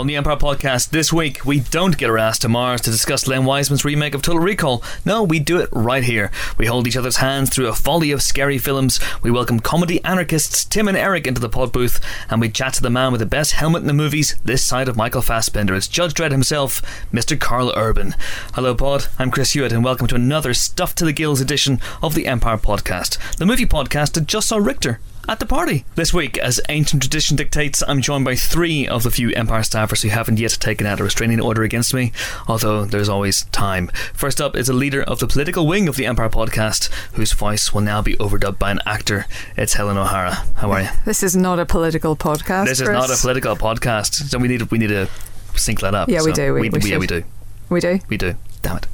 On the Empire podcast this week, we don't get our ass to Mars to discuss Len Wiseman's remake of Total Recall. No, we do it right here. We hold each other's hands through a folly of scary films. We welcome comedy anarchists Tim and Eric into the pod booth, and we chat to the man with the best helmet in the movies this side of Michael Fassbender. It's Judge Dredd himself, Mr. Karl Urban. Hello, pod. I'm Chris Hewitt, and welcome to another Stuff to the Gills edition of the Empire podcast, the movie podcast that just saw Richter at the party. This week, as ancient tradition dictates, I'm joined by three of the few Empire staffers who haven't yet taken out a restraining order against me, although there's always time. First up is a leader of the political wing of the Empire podcast, whose voice will now be overdubbed by an actor. It's Helen O'Hara. How are you? This is not a political podcast. This is Chris. not a political podcast, so we need to, we need to sync that up. Yeah, we do. We- we yeah, we do. We do. We do. Damn it.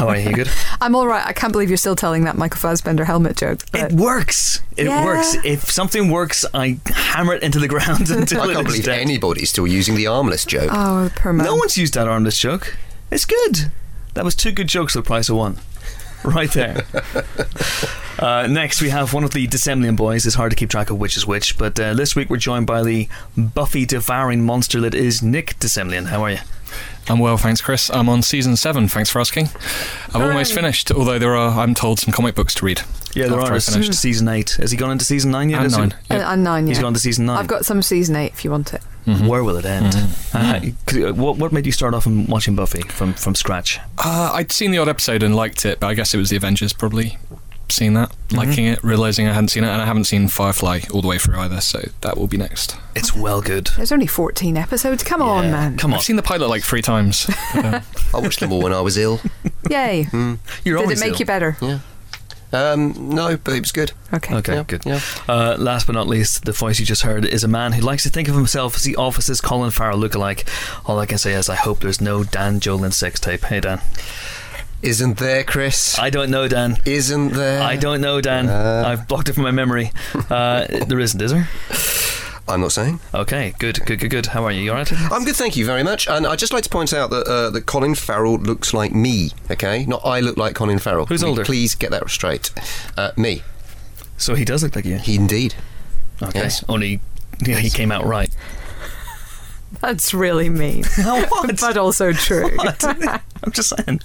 How are you? You good? I'm all right. I can't believe you're still telling that Michael Fassbender helmet joke. But It works. It Yeah. works. If something works, I hammer it into the ground until I it I can't is believe dead. anybody's still using the armless joke. oh, poor man. No one's used that armless joke. It's good. That was two good jokes for the price of one. Right there. uh, next, we have one of the de Semlyen boys. It's hard to keep track of which is which, but uh, this week we're joined by the Buffy devouring monster that is Nick de Semlyen. How are you? I'm well, thanks, Chris. I'm on season seven. Thanks for asking. I've almost finished, although there are, I'm told, some comic books to read. Yeah, there are. I It's finished. season eight. Has he gone into season nine yet? And he- nine. And, and nine. He's yeah. gone to season 9 I've got some season eight if you want it. Mhm. Where will it end? Mhm. Uh, could- uh, what, what made you start off in watching Buffy from, from scratch? Uh, I'd seen the odd episode and liked it, but I guess it was the Avengers probably. Seeing that, liking it, realizing I hadn't seen it, and I haven't seen Firefly all the way through either, so that will be next. It's well good. There's only 14 episodes. Come on, man. Come on. I've seen the pilot like three times. but, uh, I watched them all when I was ill. Yay. You're Did always it make ill. you better? Yeah. Um, no, but it was good. Okay. Okay, Yeah, good. yeah. Uh, last but not least, the voice you just heard is a man who likes to think of himself as the office's Colin Farrell lookalike. All I can say is I hope there's no Dan Jolin sex tape. Hey, Dan. Isn't there, Chris? I don't know, Dan. Isn't there? I don't know, Dan. Uh. I've blocked it from my memory. Uh, there isn't, is there? I'm not saying. Okay, good, good, good, good. How are you? You alright? I'm good, thank you very much. And I'd just like to point out that uh, that Colin Farrell looks like me. Okay, not I look like Colin Farrell. Who's older? Please get that straight. Uh, me, So he does look like you. he indeed. Okay. Yes. Only yeah, he came out right. That's really mean. what? but also true. What? I'm just saying.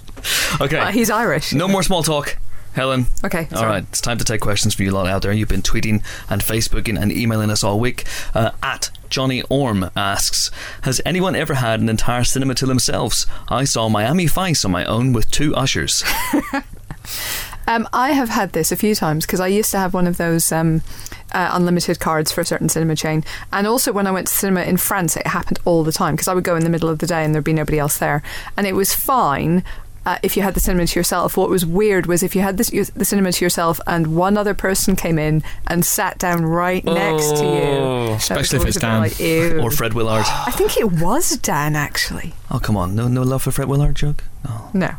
Okay. Uh, he's Irish. no more small talk. Helen. Okay. All sorry. right, it's time to take questions from you lot out there. You've been tweeting and Facebooking and emailing us all week. Uh, at Johnny Orm asks, "Has anyone ever had an entire cinema to themselves? I saw Miami Vice on my own with two ushers. Um, I have had this a few times because I used to have one of those um, uh, unlimited cards for a certain cinema chain. And also, when I went to cinema in France, it happened all the time because I would go in the middle of the day and there'd be nobody else there. And it was fine. Uh, if you had the cinema to yourself, what was weird was if you had this, the cinema to yourself and one other person came in and sat down right next to you, Oh. That was Especially if it's Dan. like, or Fred Willard. I think it was Dan actually. Oh come on, no, no love for Fred Willard joke. Oh. No,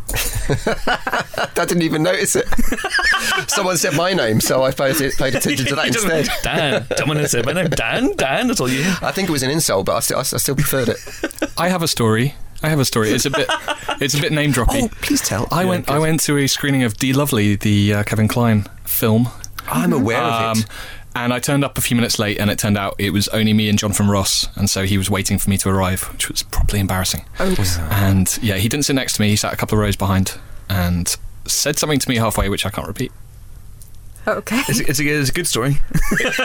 I didn't even notice it. Someone said my name, so I paid, paid attention to that You just- instead. Dan. Someone had said my name. Dan. Dan. That's all you. I think it was an insult, but I still, I still preferred it. I have a story. I have a story. It's a bit, it's a bit name droppy. Oh, please tell. I Yeah, went, I went to a screening of De-Lovely, the uh, Kevin Kline film. I'm aware of Um, it. and I turned up a few minutes late, and it turned out it was only me and Jonathan Ross, and so he was waiting for me to arrive, which was properly embarrassing. oops. And yeah, he didn't sit next to me; he sat a couple of rows behind, and said something to me halfway, which I can't repeat. Okay. It's, it's, a, it's a good story.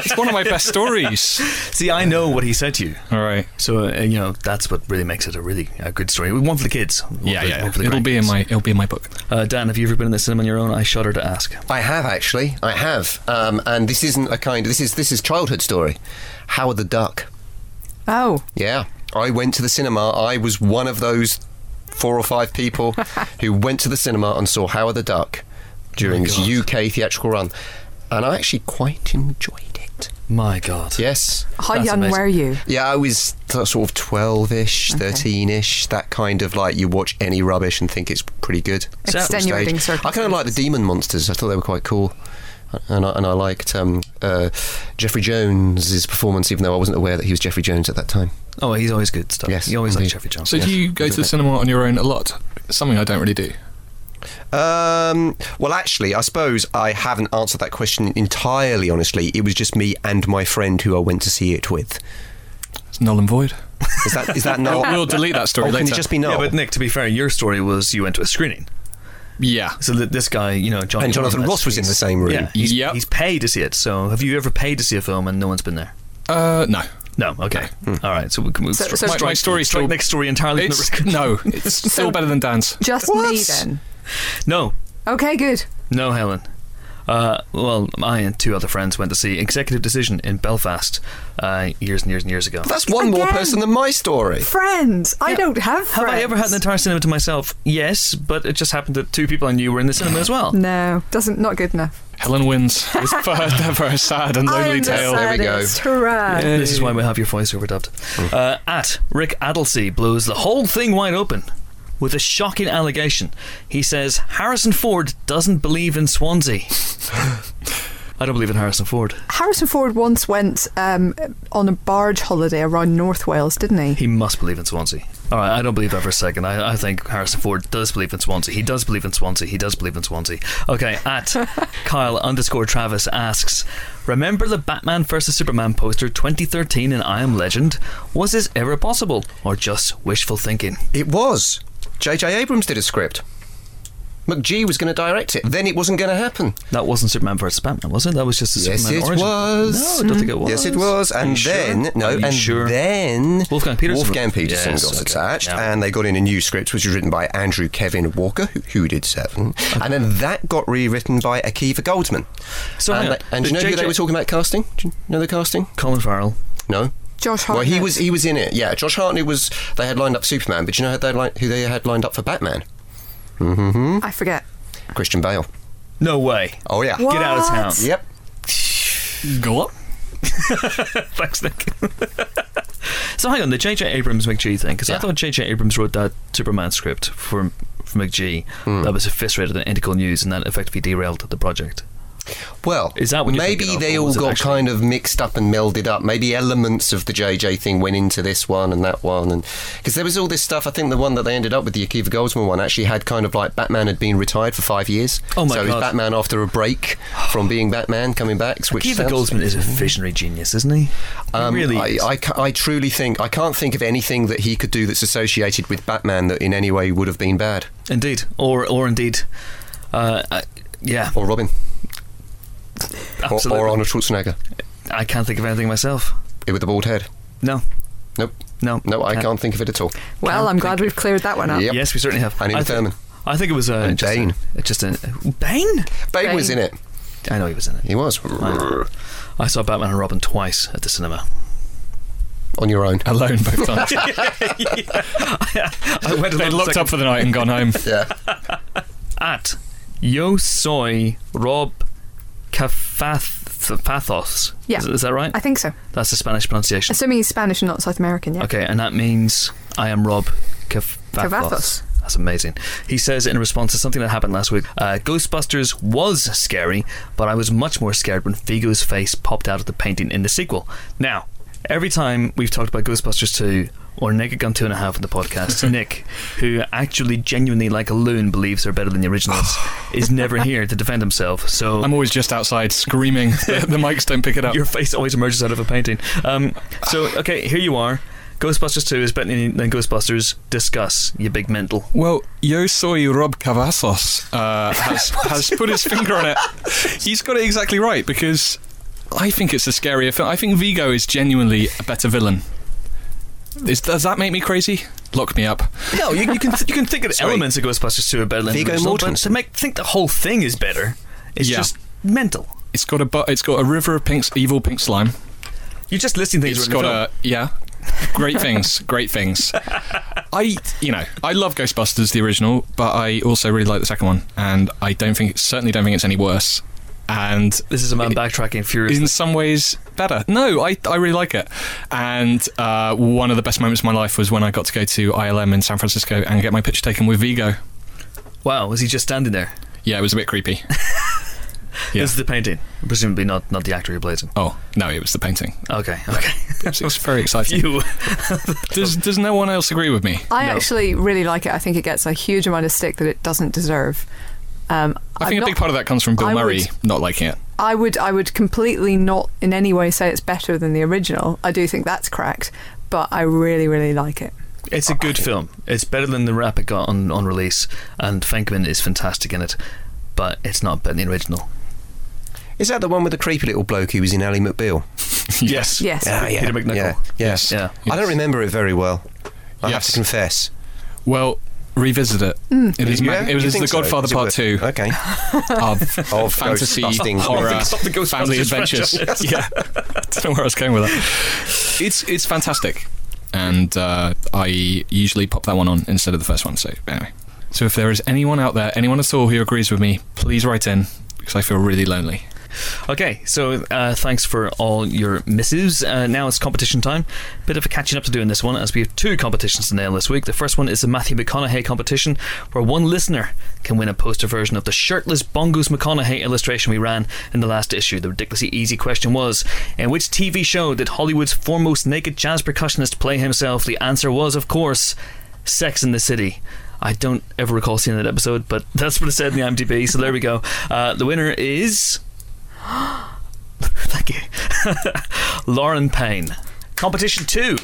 It's one of my best stories. See, I know what he said to you. All right. So uh, you know that's what really makes it a really a good story. One for the kids. One Yeah, for yeah. one for the It'll be in my it'll be in my book. Uh, Dan, have you ever been in the cinema on your own? I shudder to ask. I have actually. I have. Um, and this isn't a kind. This is this is childhood story. Howard the Duck. Oh, Yeah, I went to the cinema. I was one of those four or five people who went to the cinema and saw Howard the Duck during its God. UK theatrical run, and I actually quite enjoyed it. My God. Yes. how That's young amazing. were you? Yeah, I was th- sort of 12-ish, 13-ish, that kind of like you watch any rubbish and think it's pretty good. So- Extenuating stage. circumstances. I kind of like the demon monsters. I thought they were quite cool. And I, and I liked um, uh, Jeffrey Jones's performance, even though I wasn't aware that he was Jeffrey Jones at that time. Oh, he's always good stuff. Yes, he always likes indeed. Jeffrey Jones. So Yes, do you go to the cinema on your own a lot? Something I don't really do. Um, well, actually, I suppose I haven't answered that question entirely honestly. It was just me and my friend who I went to see it with. It's null and void. Is that is that We'll, we'll delete that story or can it just be no? Yeah, but Nick, to be fair, your story was you went to a screening. yeah. So that this guy, you know, John and Jonathan Ross was in the same room. Yeah, he's, Yep. he's paid to see it. So have you ever paid to see a film and no one's been there? Uh, no. No. Okay. Hmm. All right. So we can move. So- stri- so- My- my strike, story's strike still- Nick's story entirely. It's, no, it's still better than Dan's. Just What? me then. No, Okay, good. no, Helen. Uh, well, I and two other friends went to see Executive Decision in Belfast uh, years and years and years ago. That's one more Again. person than my story. Friends. I don't have Have. I ever had an entire cinema to myself? Yes, but it just happened that two people I knew were in the cinema as well. No, doesn't. Not good enough. Helen wins. It's first ever sad and lonely I'm the tale. There we go. saddest. Hurrah. This is why we have your voice overdubbed. Uh, at Rick Adelcy blows the whole thing wide open with a shocking allegation. He says Harrison Ford doesn't believe in Swansea. I don't believe in Harrison Ford. Harrison Ford once went um, on a barge holiday around North Wales, didn't he? He must believe in Swansea. All right, I don't believe that for a second. I, I think Harrison Ford does believe in Swansea. He does believe in Swansea. He does believe in Swansea. Okay, at Kyle underscore Travis asks, remember the Batman vs Superman poster 2013 in I Am Legend? Was this ever possible, or just wishful thinking? It was. J.J. Abrams did a script. McG was going to direct it. Then it wasn't going to happen. That wasn't Superman vs Batman, was it? That was just a Yes, Superman it origin. was. No, I don't think it was. Yes, it was. And you sure? then no, and sure? then Wolfgang Petersen. Wolfgang Petersen Yes, got okay. attached, Yeah. and they got in a new script, which was written by Andrew Kevin Walker, who, who did Seven, and then that got rewritten by Akiva Goldsman. So and they- and do you know who they were talking about casting? Do you know the casting? Colin Farrell. No. Josh Hartnett. Well, he was he was in it. Yeah, Josh Hartnett was. They had lined up Superman, but you know who they, li- who they had lined up for Batman? Mm-hmm. I forget. Christian Bale. No way. Oh yeah. What? Get out of town. Yep. Go up. Thanks, Nick. so hang on, the J.J. Abrams McG thing, because I thought J.J. Abrams wrote that Superman script for, for McG Hmm. that was eviscerated in Ain't It Cool News, and that effectively derailed the project. Well, Is that maybe they all got actually- kind of mixed up and melded up. Maybe elements of the JJ thing went into this one and that one, and because there was all this stuff. I think the one that they ended up with, the Akiva Goldsman one, actually had kind of like Batman had been retired for five years. Oh my so it God. was Batman after a break from being Batman coming back. Which Akiva sounds- Goldsman is a visionary genius, isn't he? Um, really I. I, I truly think I can't think of anything that he could do that's associated with Batman that in any way would have been bad. Indeed. Or, or indeed. Uh, uh, yeah, Or Robin, absolutely. or Arnold Schwarzenegger I can't think of anything myself. It with the bald head. No. Nope. No. No, I Can't. can't think of it at all. Well, Can't I'm glad think- we've cleared that one up. Yep. Yes, we certainly have. And Ian I, thi- Thurman. I think it was uh, And just Bane. A, just a Bane. Bane was in it. I know he was in it. He was I saw Batman and Robin twice at the cinema. on your own. Alone both times. I went They looked up for the night and gone home. Yeah. at Yo Soy Rob Cafathos. Yeah. Is, is that right? I think so. That's the Spanish pronunciation. Assuming he's Spanish and not South American, yeah. Okay, and that means I am Rob Cavathos. Cavathos. That's amazing. He says in response to something that happened last week uh, Ghostbusters was scary, but I was much more scared when Vigo's face popped out of the painting in the sequel. Now, every time we've talked about Ghostbusters 2 or Naked Gun 2.5 in the podcast, Nick, who actually genuinely, like a loon, believes they're better than the originals, is never here to defend himself. So. I'm always just outside screaming. the, the mics don't pick it up. Your face always emerges out of a painting. Um, so, okay, here you are. Ghostbusters 2 is better than than Ghostbusters. Discuss, you big mental. Well, Yo Soy Rob Cavazos uh, has, has put his finger on it. He's got it exactly right because I think it's a scarier film. I think Vigo is genuinely a better villain. Is, does that make me crazy? Lock me up. No, you, you can you can think of Sorry. elements of Ghostbusters 2 are better than the Viggo original, but Mortensen. to make think the whole thing is better it's Yeah. just mental. It's got a bu- it's got a river of pink, evil pink slime. You're just listing things. It's right in the got a yeah, great things, great things. I you know I love Ghostbusters the original, but I also really like the second one, and I don't think certainly don't think it's any worse. And. This is a man backtracking furiously. in some ways better. No, I, I really like it. And uh, one of the best moments of my life was when I got to go to ILM in San Francisco and get my picture taken with Vigo. Wow, was he just standing there? Yeah, it was a bit creepy. Yeah. This is the painting, presumably not not the actor who plays him. Oh no, it was the painting. Okay, okay. It was, it was very exciting. you. Does does no one else agree with me? I No. actually really like it. I think it gets a huge amount of stick that it doesn't deserve. Um, I I'm think a not- big part of that comes from Bill I Murray would- not liking it. I would I would completely not in any way say it's better than the original. I do think that's correct, but I really really like it. It's a good film. It's better than the rap it got on, on release, and Venkman is fantastic in it, but it's not better than the original. Is that the one with the creepy little bloke who was in Ally McBeal? Yes. Yes. Ah, yeah. Peter MacNicol. Yeah. Yes. Yeah. I don't remember it very well. I have to confess. Well, revisit it. It is. Yeah? ma- it was You The think so? Godfather Part worth- Two Okay. of, Of fantasy horror comedies. The Ghostbusters family adventures. yeah, I don't know where I was going with that. It's it's fantastic, and uh, I usually pop that one on instead of the first one. So anyway, so if there is anyone out there, anyone at all who agrees with me, please write in because I feel really lonely. Okay, so uh, thanks for all your missives. Uh, now it's competition time. Bit of a catching up to do in this one, as we have two competitions to nail this week. The first one is the Matthew McConaughey competition, where one listener can win a poster version of the shirtless Bongus McConaughey illustration we ran in the last issue. The ridiculously easy question was In which TV show did Hollywood's foremost naked jazz percussionist play himself? The answer was, of course, Sex in the City. I don't ever recall seeing that episode, but that's what it said in the IMDb. So there we go. Uh, the winner is. Thank you. Lauren Payne. Competition 2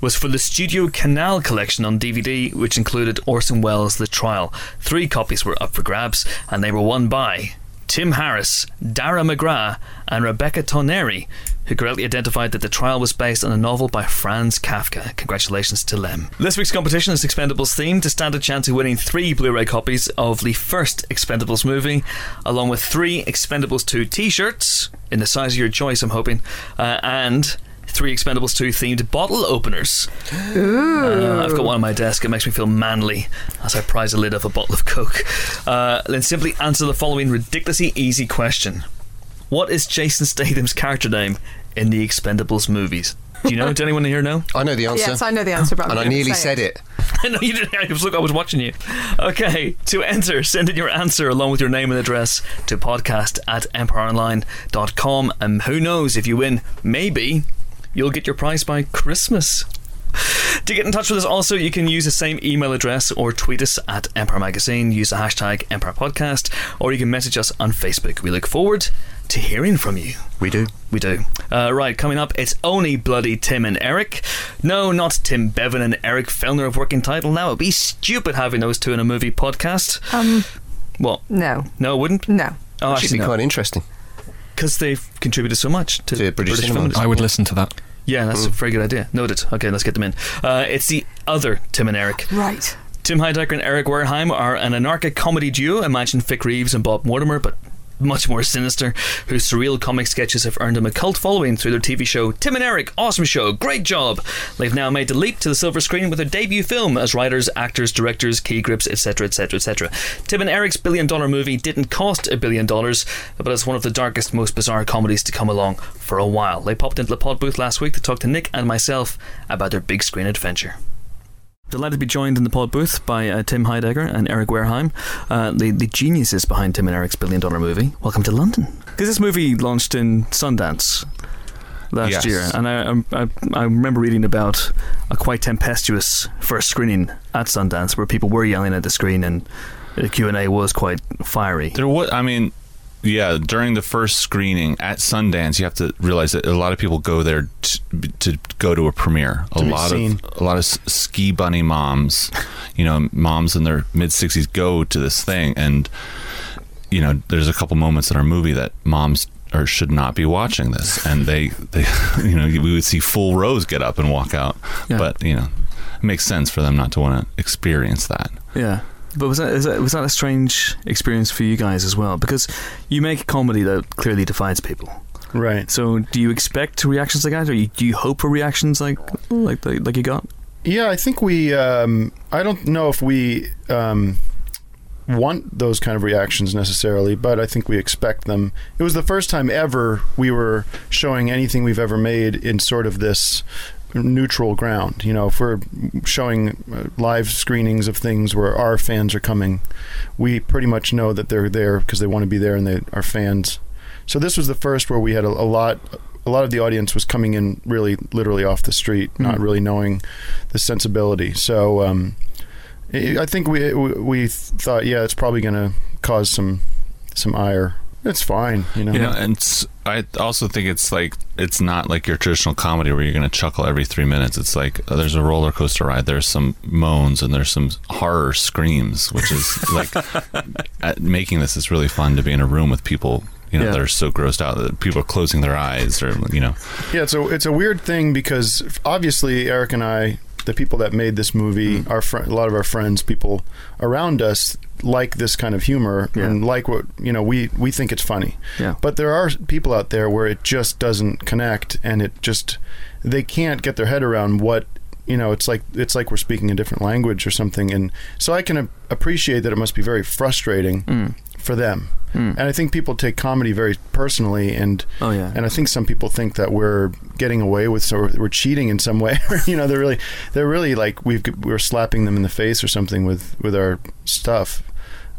was for the Studio Canal collection on DVD, which included Orson Welles' The Trial. Three copies were up for grabs, and they were won by Tim Harris, Dara McGrath, and Rebecca Toneri, who correctly identified that the trial was based on a novel by Franz Kafka. Congratulations to them. This week's competition is Expendables themed to stand a chance of winning three Blu ray copies of the first Expendables movie, along with three Expendables 2 t shirts, in the size of your choice, I'm hoping, uh, and three Expendables 2 themed bottle openers. Uh, I've got one on my desk. It makes me feel manly as I prise the lid off a bottle of Coke. Uh, then simply answer the following ridiculously easy question What is Jason Statham's character name in the Expendables movies? Do you know? Does anyone here know? I know the answer. Yes, I know the answer, but I'm and I nearly say said it. no, you didn't. I was, look, I was watching you. Okay, to enter, send in your answer along with your name and address to podcast at empireonline.com. And who knows, if you win, maybe you'll get your prize by Christmas. To get in touch with us, also, you can use the same email address or tweet us at Empire Magazine. Use the hashtag Empire Podcast, or you can message us on Facebook. We look forward to hearing from you. We do. We do. Uh, right, coming up, it's only bloody Tim and Eric. No, not Tim Bevan and Eric Fellner of Working Title. Now, it'd be stupid having those two in a movie podcast. Um, What? no, No, it wouldn't? no. Oh, Should actually, be no. quite interesting. Because they've contributed so much to, To British cinema. film industry. I would listen to that. Yeah, that's a very good idea. Noted. Okay, let's get them in. Uh, it's the other Tim and Eric. Right. Tim Heidecker and Eric Wareheim are an anarchic comedy duo. Imagine Vic Reeves and Bob Mortimer, but much more sinister, whose surreal comic sketches have earned them a cult following through their TV show Tim and Eric. Awesome show, great job. They've now made the leap to the silver screen with their debut film as writers, actors, directors, key grips, etc., etc., etc. Tim and Eric's billion dollar movie didn't cost a billion dollars, but it's one of the darkest, most bizarre comedies to come along for a while. They popped into the pod booth last week to talk to Nick and myself about their big screen adventure. Delighted to be joined in the pod booth by uh, Tim Heidecker and Eric Wareheim, uh, the, the geniuses behind Tim and Eric's billion dollar movie. Welcome to London. Because this movie launched in Sundance last Yes. year, and I, I, I remember reading about a quite tempestuous first screening at Sundance where people were yelling at the screen and the Q&A was quite fiery. There was, I mean, yeah, during the first screening at Sundance, you have to realize that a lot of people go there to, to go to a premiere. A lot seen. of a lot of ski bunny moms, you know, moms in their mid sixties go to this thing, and you know, there's a couple moments in our movie that moms or should not be watching this, and they they you know we would see full rows get up and walk out, Yeah. but you know, it makes sense for them not to want to experience that. Yeah. But was that, is that was that a strange experience for you guys as well? Because you make a comedy that clearly divides people. Right. So, do you expect reactions like that, or you, do you hope for reactions like like like, like you got? Yeah, I think we. Um, I don't know if we um, want those kind of reactions necessarily, but I think we expect them. It was the first time ever we were showing anything we've ever made in sort of this neutral ground. You know, if we're showing uh, live screenings of things where our fans are coming, we pretty much know that they're there because they want to be there and they are fans. So this was the first where we had a, a lot. A lot of the audience was coming in really, literally off the street, not Mm. really knowing the sensibility. So um, I I think we we we thought, yeah, it's probably going to cause some some ire. It's fine. You know. Know, and I also think it's like it's not like your traditional comedy where you're going to chuckle every three minutes. It's like uh, there's a roller coaster ride. There's some moans and there's some horror screams, which is like at making this is really fun to be in a room with people. You know, Yeah. that are so grossed out that people are closing their eyes, or you know, Yeah, it's a it's a weird thing because obviously Eric and I, the people that made this movie, Mm-hmm. our fr- a lot of our friends, people around us like this kind of humor Yeah. and like what you know we we think it's funny. Yeah. But there are people out there where it just doesn't connect and it just they can't get their head around what you know it's like it's like we're speaking a different language or something and so I can a- appreciate that it must be very frustrating Mm. for them. And I think people take comedy very personally and Oh yeah. and I think some people think that we're getting away with, so we're cheating in some way. you know, they're really, they're really like we've we're slapping them in the face or something with with our stuff.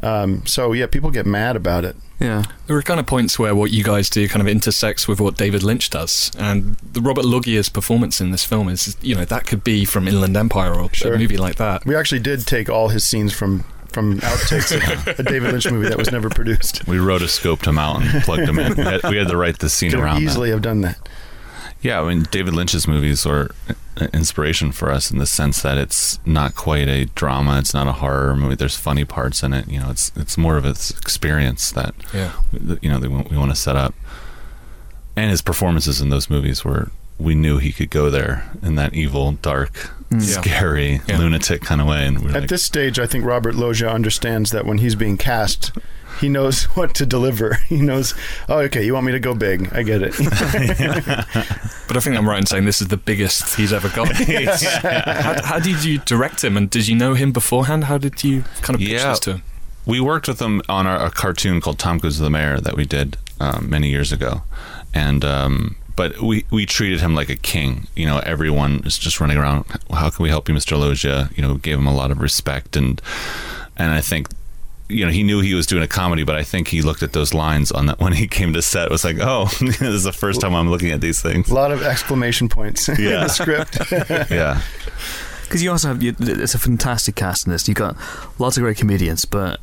Um, so yeah, people get mad about it. yeah. There are kind of points where what you guys do kind of intersects with what David Lynch does, and the Robert Loggia's performance in this film is, you know, that could be from Inland Empire or Sure. a movie like that. We actually did take all his scenes from from outtakes of a David Lynch movie that was never produced. we rotoscoped him out and plugged him in. We had, we had to write the scene Could have around that. easily have done that. Yeah, I mean, David Lynch's movies are an inspiration for us in the sense that it's not quite a drama. It's not a horror movie. There's funny parts in it. You know, it's it's more of an experience that Yeah. you know that we, we want to set up. And his performances in those movies were we knew he could go there in that evil, dark, Yeah. scary, Yeah. lunatic kind of way. And we're At like, this stage, I think Robert Loggia understands that when he's being cast, he knows what to deliver. He knows, oh, okay, you want me to go big? I get it. But I think I'm right in saying this is the biggest he's ever got. how, how did you direct him, and did you know him beforehand? How did you kind of pitch Yeah. this to him? we worked with him on a, a cartoon called Tom Goes to the Mayor that we did um, many years ago, and um, but we we treated him like a king. You know, everyone is just running around. How can we help you, Mr. Loggia? You know, gave him a lot of respect, and and I think. You know, he knew he was doing a comedy, but I think he looked at those lines on that when he came to set. It was like, oh, this is the first time I'm looking at these things. a lot of exclamation points in Yeah. the script. Yeah, Because you also have you, it's a fantastic cast in this. You've got lots of great comedians, but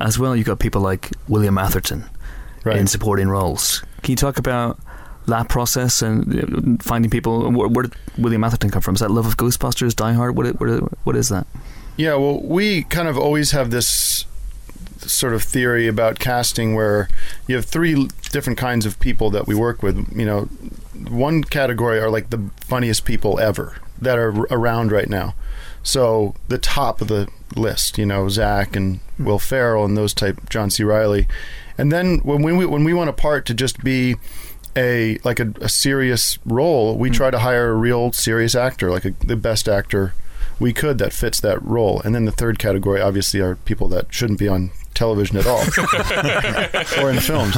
as well you've got people like William Atherton right. in supporting roles. Can you talk about that process and finding people? Where, where did William Atherton come from? Is that love of Ghostbusters, Die Hard? What, what, what is that? Yeah, well, we kind of always have this sort of theory about casting where you have three different kinds of people that we work with. You know, one category are like the funniest people ever that are around right now. So the top of the list, you know, Zach and hmm. Will Ferrell and those type, John C. Reilly. And then when we when we want a part to just be a like a, a serious role, we try to hire a real serious actor, like a, the best actor we could that fits that role. And then the third category, obviously, are people that shouldn't be on television at all or in films.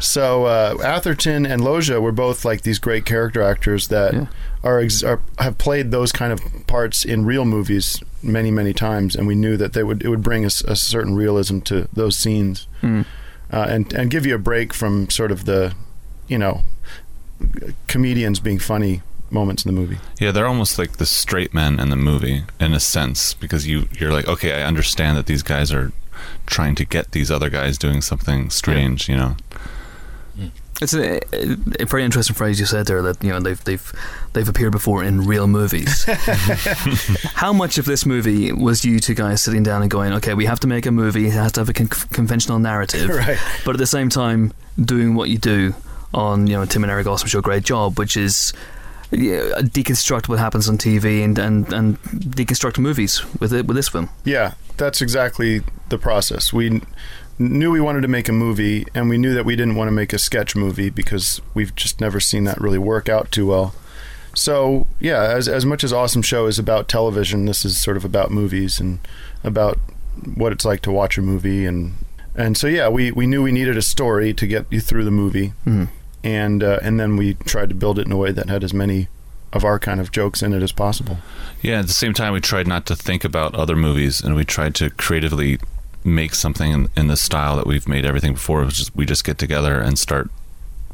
So uh, Atherton and Loggia were both like these great character actors that Yeah. are, ex- are have played those kind of parts in real movies many many times, and we knew that they would it would bring us a, certain realism to those scenes, Mm. uh, and and give you a break from sort of the, you know, comedians being funny moments in the movie. Yeah, they're almost like the straight men in the movie in a sense because you you're like, okay, I understand that these guys are trying to get these other guys doing something strange, you know. Mm. It's a, a very interesting phrase you said there that you know they've they've they've appeared before in real movies. How much of this movie was you two guys sitting down and going, okay, we have to make a movie, it has to have a con- conventional narrative, Right. but at the same time doing what you do on you know Tim and Eric Awesome Show, great job, which is yeah, deconstruct what happens on TV and, and, and deconstruct movies with it with this film. Yeah, that's exactly the process. We knew we wanted to make a movie, and we knew that we didn't want to make a sketch movie because we've just never seen that really work out too well. So yeah, as as much as Awesome Show is about television, this is sort of about movies and about what it's like to watch a movie and and so yeah, we we knew we needed a story to get you through the movie, Mhm. And uh, and then we tried to build it in a way that had as many of our kind of jokes in it as possible. Yeah, at the same time, we tried not to think about other movies, and we tried to creatively make something in, in the style that we've made everything before. Which is we just get together and start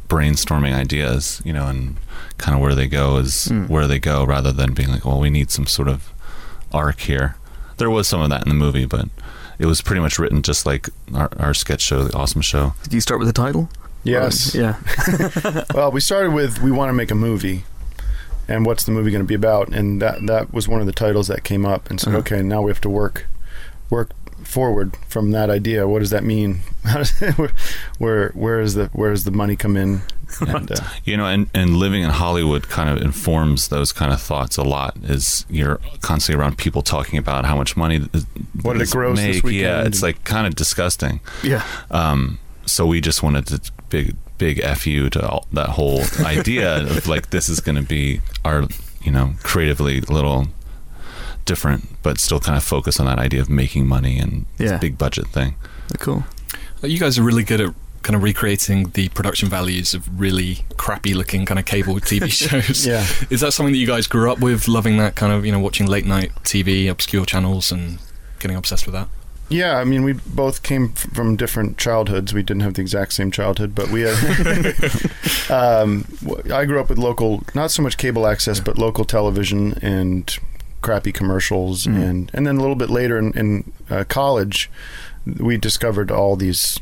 brainstorming ideas, you know, and kind of where they go is Mm. where they go, rather than being like, well, we need some sort of arc here. There was some of that in the movie, but it was pretty much written just like our, our sketch show, the Awesome Show. Did you start with the title? Yes. Or- yeah. well, we started with we want to make a movie, and what's the movie going to be about? And that that was one of the titles that came up, and said, Uh-huh. okay, now we have to work work forward from that idea. What does that mean? Where where is the where does the money come in? And, uh, You know, and, and living in Hollywood kind of informs those kind of thoughts a lot. Is you're constantly around people talking about how much money th- What did it this gross this make. Yeah, it's like kind of disgusting. Yeah. Um, so we just wanted to big big fu to all, that whole idea of like this is going to be our you know creatively a little different, but still kind of focus on that idea of making money and this Yeah. big budget thing. Cool. Uh, You guys are really good at kind of recreating the production values of really crappy looking kind of cable TV shows. yeah. Is that something that you guys grew up with, loving that kind of, you know, watching late night TV, obscure channels, and getting obsessed with that? Yeah, I mean, we both came from different childhoods. We didn't have the exact same childhood, but we had. um, w- I grew up with local, not so much cable access, but local television and crappy commercials, Mm. and and then a little bit later in, in uh, college, we discovered all these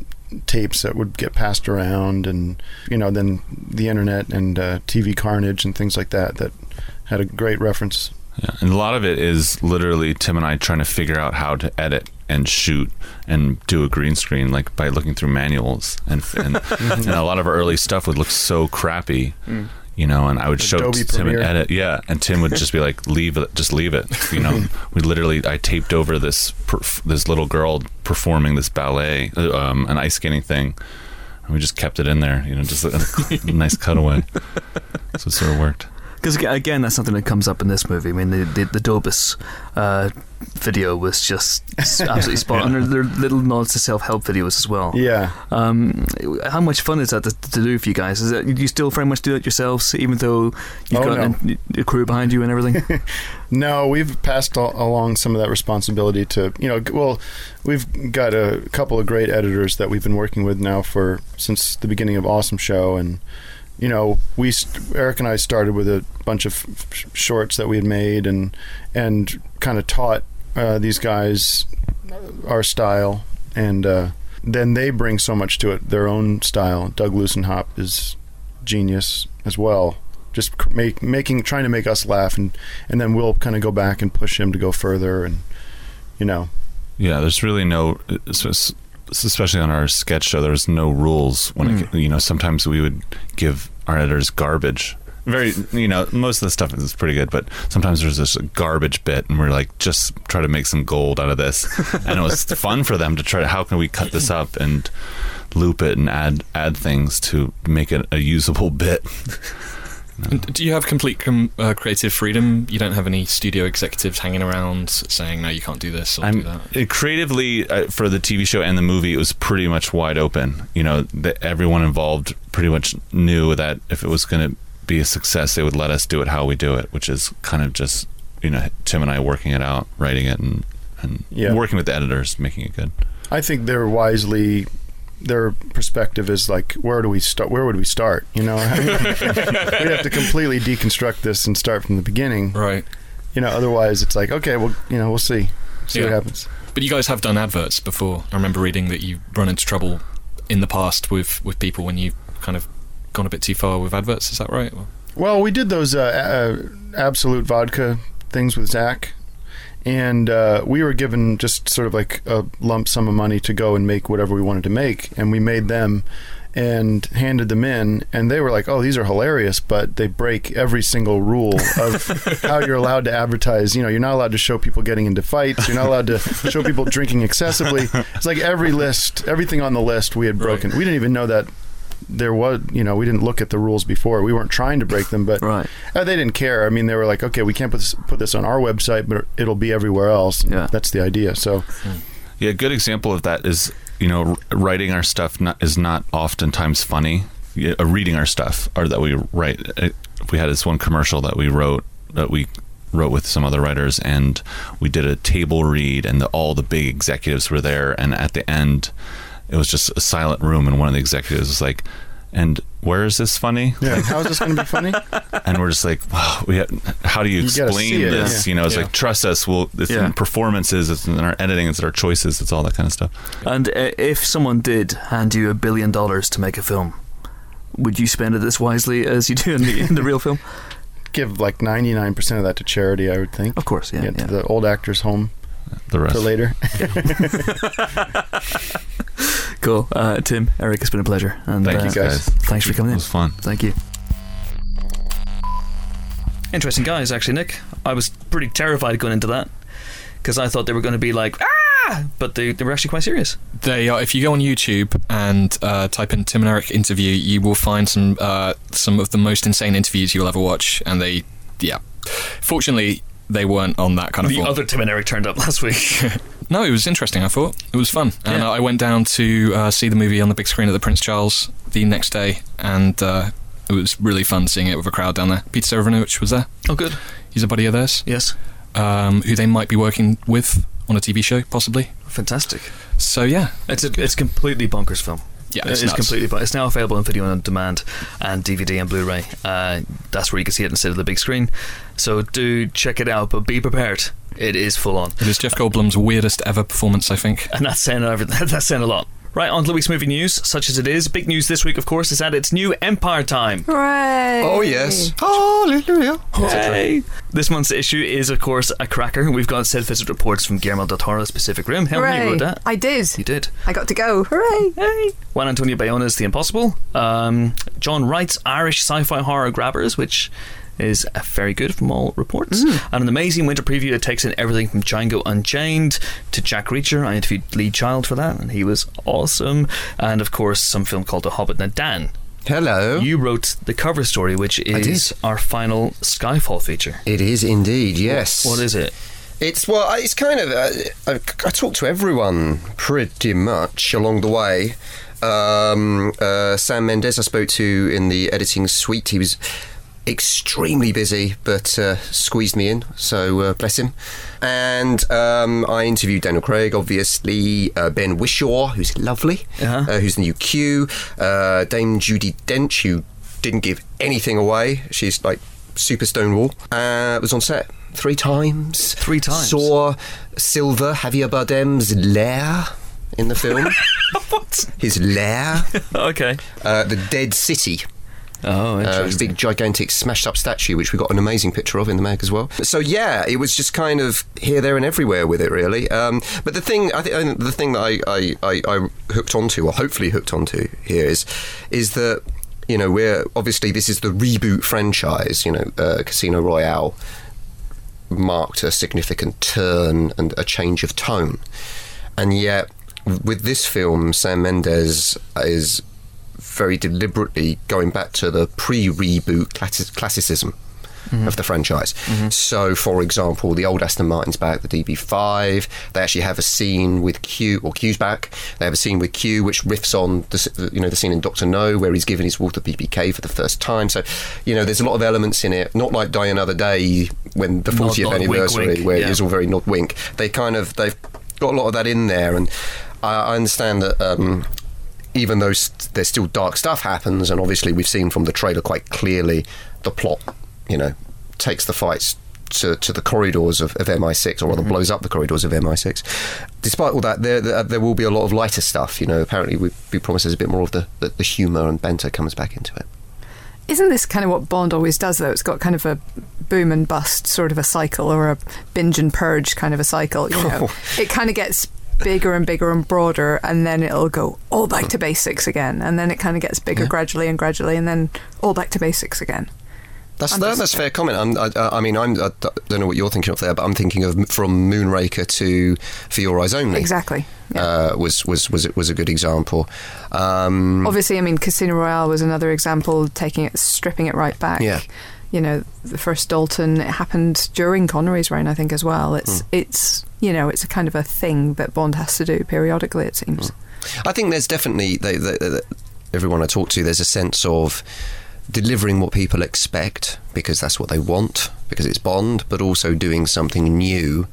tapes that would get passed around, and you know, then the internet and uh, TV carnage and things like that that had a great reference. Yeah, and a lot of it is literally Tim and I trying to figure out how to edit and shoot and do a green screen, like by looking through manuals. And and, and a lot of our early stuff would look so crappy, you know. And I would show Adobe Tim and edit, yeah. And Tim would just be like, "Leave it, just leave it." You know, we literally I taped over this perf- this little girl performing this ballet, um, an ice skating thing. And we just kept it in there, you know, just a, a nice cutaway. So it sort of worked. Because again, that's something that comes up in this movie. I mean, the the, the Dobus uh, video was just absolutely spot on. There there are little nods to self help videos as well. Yeah. Um, how much fun is that to, to do for you guys? Is that you still very much do it yourselves, even though you've Oh, got no. an- a crew behind you and everything? No, we've passed al- along some of that responsibility to you know. Well, we've got a couple of great editors that we've been working with now for since the beginning of Awesome Show, and you know, we Eric and I started with a bunch of shorts that we had made, and and kind of taught uh, these guys our style, and uh, then they bring so much to it, their own style. Doug Lussenhop is genius as well. Just make, making, trying to make us laugh, and and then we'll kind of go back and push him to go further, and you know, Yeah, there's really no, especially on our sketch show. There's no rules when it, hmm. you know. Sometimes we would give our editors garbage. Very, you know, most of the stuff is pretty good, but sometimes there's this garbage bit, and we're like, just try to make some gold out of this. and it was fun for them to try to, how can we cut this up and loop it and add add things to make it a usable bit. And Do you have complete com- uh, creative freedom? You don't have any studio executives hanging around saying, no, you can't do this or I'm that? it, creatively uh, for the TV show and the movie. It was pretty much wide open. You know, that everyone involved pretty much knew that if it was going to be a success, they would let us do it how we do it, which is kind of just you know Tim and I working it out, writing it, and and Yeah. working with the editors, making it good. I think they're wisely. Their perspective is like, where do we start? Where would we start? You know, we'd have to completely deconstruct this and start from the beginning. Right. You know, otherwise it's like, okay, well, you know, we'll see, see what happens. But you guys have done adverts before. I remember reading that you've run into trouble in the past with, with people when you've kind of gone a bit too far with adverts. Is that right? Well, we did those uh, uh, Absolut vodka things with Zach, and uh, we were given just sort of like a lump sum of money to go and make whatever we wanted to make, and we made them and handed them in, and they were like, "Oh, these are hilarious," but they break every single rule of how you're allowed to advertise. You know, you're not allowed to show people getting into fights. You're not allowed to show people drinking excessively. It's like every list, everything on the list we had broken. We didn't even know that there was, you know, we didn't look at the rules before. We weren't trying to break them, but right. uh, they didn't care. I mean, they were like, okay, we can't put this, put this on our website, but it'll be everywhere else. Yeah. That's the idea. So, Yeah, a good example of that is you know writing our stuff not, is not oftentimes funny. Yeah, uh, reading our stuff or that we write. Uh, we had this one commercial that we wrote that we wrote with some other writers, and we did a table read, and the, all the big executives were there, and at the end, it was just a silent room, and one of the executives was like. and where is this funny? Yeah, how is this going to be funny? and we're just like, wow, we have, how do you You explain this? yeah. You know, it's Yeah. like trust us. Well, it's Yeah. in performances, it's in our editing, it's our choices, it's all that kind of stuff. And uh, if someone did hand you a billion dollars to make a film, would you spend it as wisely as you do in the, in the real film? Give like 99% of that to charity, I would think. Of course, yeah. Get yeah. to the old actors' home The rest. for later. Cool. Uh, Tim, Eric, it's been a pleasure. And, Thank uh, you guys. Thanks for coming in. It was fun. Thank you. Interesting guys, actually, Nick. I was pretty terrified going into that because I thought they were going to be like, ah! But they, they were actually quite serious. They are. If you go on YouTube and uh, type in Tim and Eric interview, you will find some uh, some of the most insane interviews you'll ever watch. And they, yeah, fortunately, they weren't on that kind of. The form. other Tim and Eric turned up last week. No, it was interesting. I thought it was fun, and Yeah. I went down to uh, see the movie on the big screen at the Prince Charles the next day, and uh, it was really fun seeing it with a crowd down there. Peter Serafinowicz was there. oh, good. He's a buddy of theirs, Yes. um, who they might be working with on a TV show, possibly. Fantastic. So yeah, It's a, it's completely bonkers film. yeah, It's, it's, completely. bon- It's now available on video on demand and DVD and Blu-ray. Uh, that's where you can see it instead of the big screen. So do check it out, but be prepared. It is full on, It is Jeff Goldblum's weirdest ever performance, I think. and that's saying everything. That's saying a lot. Right on to the week's movie news, such as it is. Big news this week, of course, is that it's new Empire time. Hooray! Oh yes, hallelujah. Hey. This month's issue is, of course, a cracker. We've got set visit reports from Guillermo del Toro's Pacific Rim. How many Hooray! wrote that? I did. You did. I got to go. Hooray! Hey. Juan Antonio Bayona's The Impossible. Um, Jon Wright's Irish sci-fi horror Grabbers, which is very good from all reports. And an amazing winter preview that takes in everything from Django Unchained to Jack Reacher. I interviewed Lee Child for that, and he was awesome. And of course, some film called The Hobbit. Now, Dan, Hello. you wrote the cover story, which is our final Skyfall feature. it is indeed yes. What is it? It's well, it's kind of. Uh, I, I talked to everyone pretty much along the way. Um, uh, Sam Mendes, I spoke to in the editing suite. He was extremely busy, but uh, squeezed me in. So uh, bless him. And um, I interviewed Daniel Craig, obviously uh, Ben Whishaw, who's lovely, Uh-huh. uh, who's the new Q. Uh, Dame Judi Dench, who didn't give anything away. She's like super Stonewall. Uh, was on set three times. Three times? Saw Silva Javier Bardem's lair in the film. what? His lair, okay. uh, the Dead City. Oh, Uh, interesting. big, gigantic, smashed up statue, which we got an amazing picture of in the mag as well. So yeah, it was just kind of here, there, and everywhere with it, really. Um, but the thing, I think, the thing that I, I, I, I hooked onto, or hopefully hooked onto here, is, is that you know we're obviously this is the reboot franchise. You know, uh, Casino Royale marked a significant turn and a change of tone, and yet with this film, Sam Mendes is very deliberately going back to the pre-reboot classi- classicism of the franchise. So, for example, the old Aston Martin's back, the DB5. They actually have a scene with Q, or Q's back. They have a scene with Q which riffs on the you know the scene in Doctor No where he's given his Walther PPK for the first time. So, you know, there's a lot of elements in it. Not like Die Another Day when the 40th nod, wink, anniversary wink, where yeah. it's all very nod wink. They kind of they've got a lot of that in there, and I, I understand that. Um, even though st- there's still dark stuff happens, and obviously we've seen from the trailer quite clearly the plot, you know, takes the fights to, to the corridors of, of MI6, or rather Mm-hmm. blows up the corridors of MI6. Despite all that, there, there there will be a lot of lighter stuff. You know, apparently we we promise there's a bit more of the, the, the humour and banter comes back into it. Isn't this kind of what Bond always does, though? It's got kind of a boom and bust sort of a cycle, or a binge and purge kind of a cycle. You know, it kind of gets bigger and bigger and broader, and then it'll go all back to basics again, and then it kind of gets bigger Yeah. gradually and gradually, and then all back to basics again. That's that's a fair comment. I'm, I, I mean, I'm, I don't know what you're thinking of there, but I'm thinking of from Moonraker to For Your Eyes Only. Exactly. Yeah. Uh, was was was was a good example. Um, Obviously, I mean, Casino Royale was another example, taking it, stripping it right back. Yeah. You know, the first Dalton it happened during Connery's reign, I think, as well. It's Hmm. it's you know, it's a kind of a thing that Bond has to do periodically. It seems. I think there's definitely they, they, they, everyone I talk to. There's a sense of delivering what people expect because that's what they want because it's Bond, but also doing something new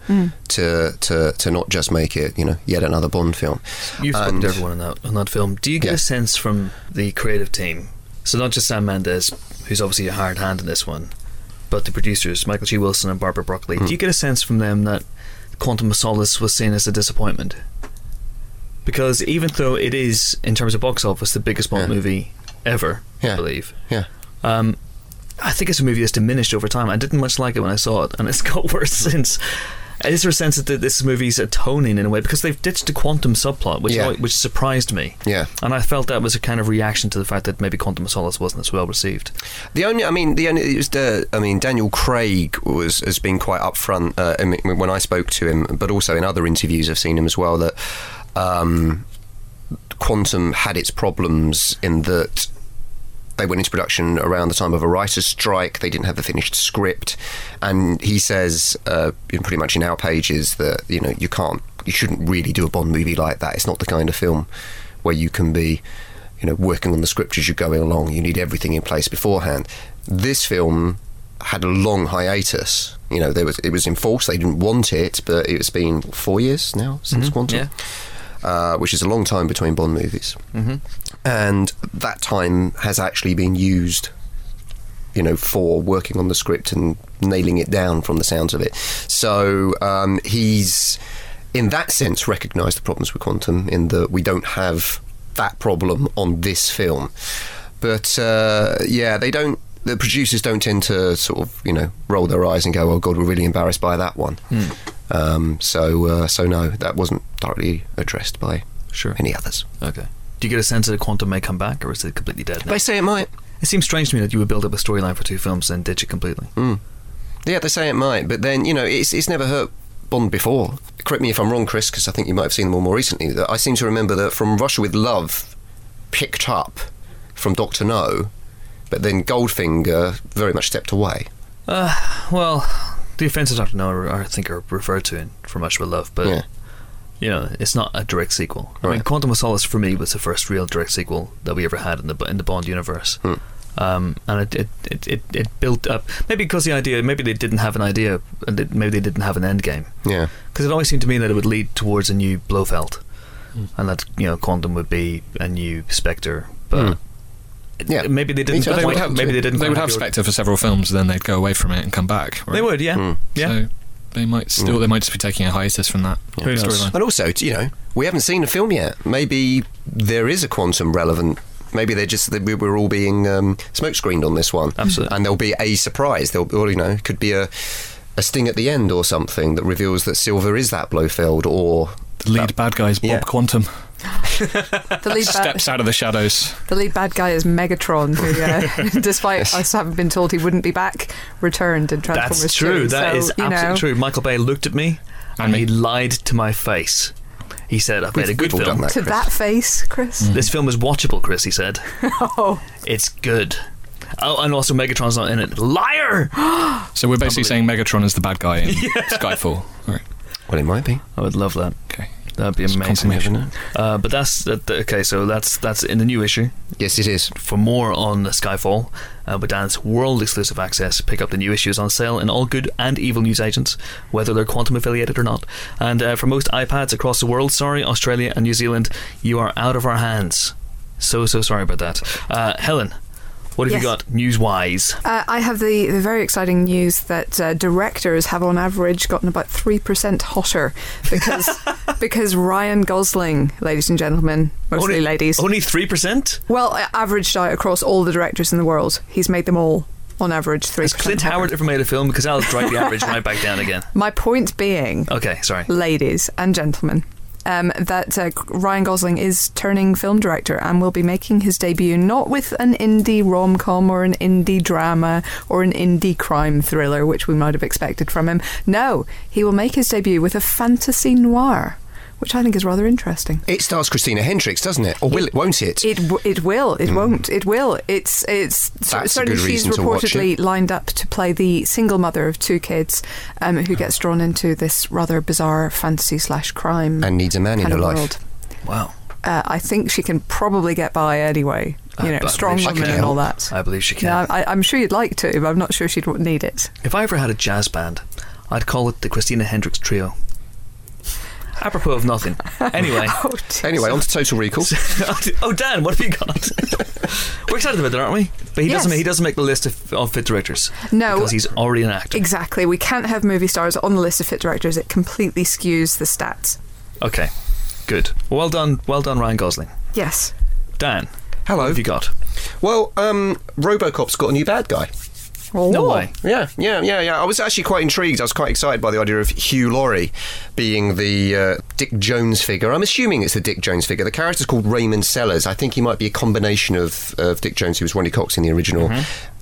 to, to to not just make it, you know, yet another Bond film. You've spoken And- to everyone in that, in that film. Do you get Yeah. a sense from the creative team? So not just Sam Mendes, who's obviously a hard hand in this one, but the producers, Michael G. Wilson and Barbara Broccoli. Hmm. Do you get a sense from them that Quantum of Solace was seen as a disappointment? Because even though it is, in terms of box office, the biggest Bond Yeah. movie ever, I believe, Yeah. um, I think it's a movie that's diminished over time. I didn't much like it when I saw it, and it's got worse since. Is there a sense that this movie's atoning in a way because they've ditched the quantum subplot, which Yeah. which surprised me, Yeah. and I felt that was a kind of reaction to the fact that maybe Quantum of Solace wasn't as well received. The only, I mean, the only, it was the, I mean, Daniel Craig was has been quite upfront uh, when I spoke to him, but also in other interviews I've seen him as well that um, Quantum had its problems in that they went into production around the time of a writer's strike. They didn't have the finished script, and he says, uh, in pretty much in our pages, that you know you can't, you shouldn't really do a Bond movie like that. It's not the kind of film where you can be, you know, working on the script as you're going along. You need everything in place beforehand. This film had a long hiatus. You know, there was it was enforced. They didn't want it, but it's been four years now since Quantum Yeah. uh, which is a long time between Bond movies. Mm-hmm. And that time has actually been used, you know, for working on the script and nailing it down from the sounds of it. So um, he's, in that sense, recognised the problems with Quantum in that we don't have that problem on this film. But uh, yeah, they don't. The producers don't tend to sort of, you know, roll their eyes and go, "Oh God, we're really embarrassed by that one." Um, so, uh, so no, that wasn't directly addressed by Sure. any others. Okay. Do you get a sense that Quantum may come back, or is it completely dead now? They say it might. It seems strange to me that you would build up a storyline for two films and ditch it completely. Hmm. Yeah, they say it might, but then you know, it's it's never hurt Bond before. Correct me if I'm wrong, Chris, because I think you might have seen them all more recently. That I seem to remember that from Russia with Love picked up from Doctor No, but then Goldfinger very much stepped away. Uh, well, the offences of Doctor No, I think, are referred to in From Much with Love, but Yeah. You know, it's not a direct sequel. I mean, Quantum of Solace for me was the first real direct sequel that we ever had in the in the Bond universe. Hmm. Um, and it, it, it, it, built up maybe because the idea maybe they didn't have an idea and it, maybe they didn't have an end game Yeah, because it always seemed to me that it would lead towards a new Blofeld and that you know Quantum would be a new Spectre but Hmm. Yeah. maybe they didn't. They would have, maybe they didn't They would have have the order- Spectre for several films, then they'd go away from it and come back. Right? they would yeah Hmm. yeah So they might still. They might just be taking a hiatus from that Who storyline. and also, you know, we haven't seen the film yet. Maybe there is a quantum relevant. Maybe they're just that we- we're all being um, smoke screened on this one. Absolutely. and there'll be a surprise. There'll, or you know, could be a a sting at the end or something that reveals that Silva is that Blofeld or The lead bad guy is Bob Yeah. Quantum. The lead, bad, Steps out of the shadows. the lead bad guy is Megatron, who, uh, despite us having been told he wouldn't be back, returned in Transformers That's true. 2. That so, is you absolutely know, true. Michael Bay looked at me and And he lied to my face. He said, "I've made a good film. that. To that face, Chris. This film is watchable." Chris, he said, Oh, "It's good." Oh, and also Megatron's not in it. Liar! So we're basically saying Megatron is the bad guy in Skyfall. All right. well, it might be. I would love that. Okay. That'd be amazing. Uh, but that's that, okay. So that's that's in the new issue. Yes, it is. For more on Skyfall, uh, with Dan's world exclusive access, pick up the new issues on sale in all good and evil newsagents, whether they're quantum affiliated or not. And uh, for most iPads across the world, sorry, Australia and New Zealand, you are out of our hands. So, so sorry about that. Uh, Helen, what have you got news wise? Uh, I have the, the very exciting news that uh, directors have on average gotten about 3% hotter because because Ryan Gosling, ladies and gentlemen, mostly only, ladies, Only 3%? well, uh, averaged out across all the directors in the world, he's made them all on average 3% Has Clint. Howard ever made a film? Because I'll drive the average right back down again. My point being, Okay, sorry. ladies and gentlemen, um, that uh, Ryan Gosling is turning film director and will be making his debut not with an indie rom com or an indie drama or an indie crime thriller, which we might have expected from him. No, he will make his debut with a fantasy noir, which I think is rather interesting. It stars Christina Hendricks, doesn't it? Or will it? Won't it? It w- it will. It won't. It will. It's it's. That's a certainly good she's reason to watch reportedly it. lined up to play the single mother of two kids, um, who gets drawn into this rather bizarre fantasy slash crime and needs a man in kind her life. world. Wow. Uh, I think she can probably get by anyway. you I- know, I strong believe woman and all that. I believe she can. Yeah, I, I'm sure you'd like to, but I'm not sure she'd need it. If I ever had a jazz band, I'd call it the Christina Hendricks Trio. Apropos of nothing. Anyway. Oh. Anyway, on to Total Recall. oh, Dan, what have you got? We're excited about that, aren't we? But he Yes. doesn't. He doesn't make the list of, of fit directors. No. because he's already an actor. Exactly. We can't have movie stars on the list of fit directors. It completely skews the stats. Okay, good. Well done. Well done, Ryan Gosling. Yes. Dan, Hello. what have you got? Well, um, RoboCop's got a new bad guy. No Oh. way. Yeah, yeah, yeah, yeah. I was actually quite intrigued. I was quite excited by the idea of Hugh Laurie being the uh, Dick Jones figure. I'm assuming it's the Dick Jones figure. The character's called Raymond Sellers. I think he might be a combination of, of Dick Jones, who was Ronny Cox in the original,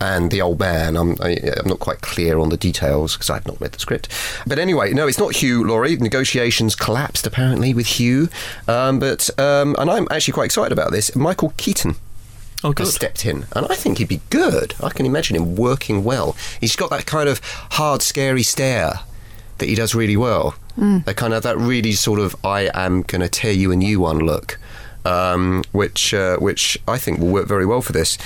and the old man. I'm, I, I'm not quite clear on the details because I've not read the script. But anyway, no, it's not Hugh Laurie. Negotiations collapsed apparently with Hugh. Um, but um, and I'm actually quite excited about this. Michael Keaton Oh, has stepped in, and I think he'd be good. I can imagine him working well. He's got that kind of hard, scary stare that he does really well. That kind of that really sort of I am going to tear you a new one look, um, which uh, which I think will work very well for this,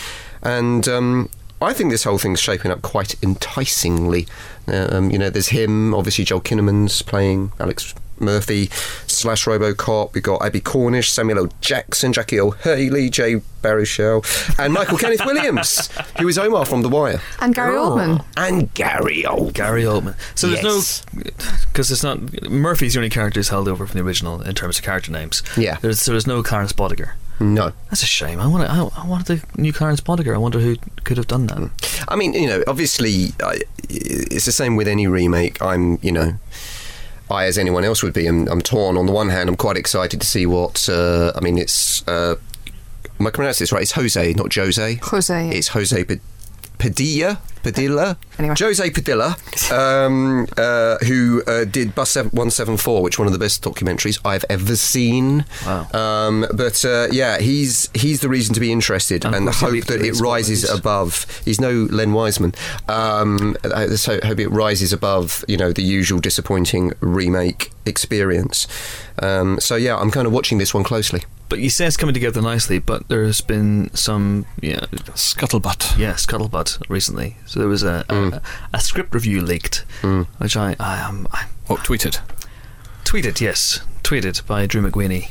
and. Um, I think this whole thing's shaping up quite enticingly. Uh, um, you know, there's him, obviously Joel Kinnaman's playing Alex Murphy slash RoboCop. We've got Abbie Cornish, Samuel L. Jackson, Jackie Earle Haley, Jay Baruchel, and Michael Kenneth Williams, who is Omar from The Wire, And Gary oh. Oldman. and Gary Oldman. Gary Oldman. So there's Yes. no because it's not Murphy's the only character who's held over from the original in terms of character names. Yeah. There's, so there's no Clarence Boddicker. No, That's a shame. I want. I, I wanted the new Clarence Boddicker. I wonder who could have done that. I mean, you know, obviously, I, it's the same with any remake. I'm, you know, I, as anyone else would be, I'm, I'm torn. On the one hand, I'm quite excited to see what. Uh, I mean, it's. Uh, am I pronouncing this right? It's Jose, not Jose. Jose. It's Jose Padilha. Padilha. Anyway. Jose Padilha, um, uh, who uh, did Bus 174, which one of the best documentaries I've ever seen. Wow. Um, but uh, yeah, he's he's the reason to be interested, And and, of course he'll hope that it rises movies. above. He's no Len Wiseman. Um, I so hope it rises above, you know, the usual disappointing remake experience. Um, so yeah, I'm kind of watching this one closely. But you say it's coming together nicely. But there's been some yeah Scuttlebutt. yeah scuttlebutt recently. So there was a Mm. a, a script review leaked, which I I, um, I Oh, tweeted. tweeted yes tweeted by Drew McWeeny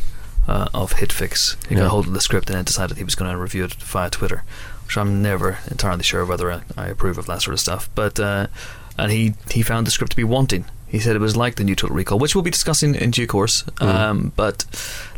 uh, of Hitfix. He got hold of the script and then decided he was going to review it via Twitter, which I'm never entirely sure whether I, I approve of that sort of stuff. But uh, and he he found the script to be wanting. He said it was like the new Total Recall, which we'll be discussing in due course. Um, but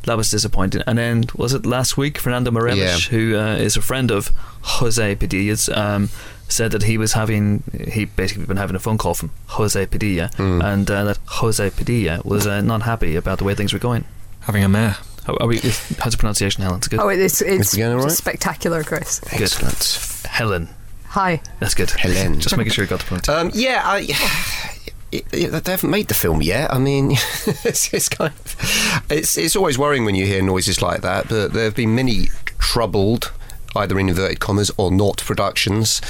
that was disappointing. And then was it last week? Fernando Meirelles, Yeah. who uh, is a friend of Jose Padilha's, um, said that he was having he basically been having a phone call from Jose Padilha, and uh, that Jose Padilha was uh, not happy about the way things were going. Having a mare. How, are we, how's the pronunciation, Helen? It's good. Oh, it's it's it going all right? spectacular, Chris. good. Excellent. Helen. Hi. That's good. Helen. Just making sure you got the point. Um, yeah, I, it, it- they haven't made the film yet. I mean, it's, it's kind of it's it's always worrying when you hear noises like that. But there have been many troubled, either in inverted commas or not productions,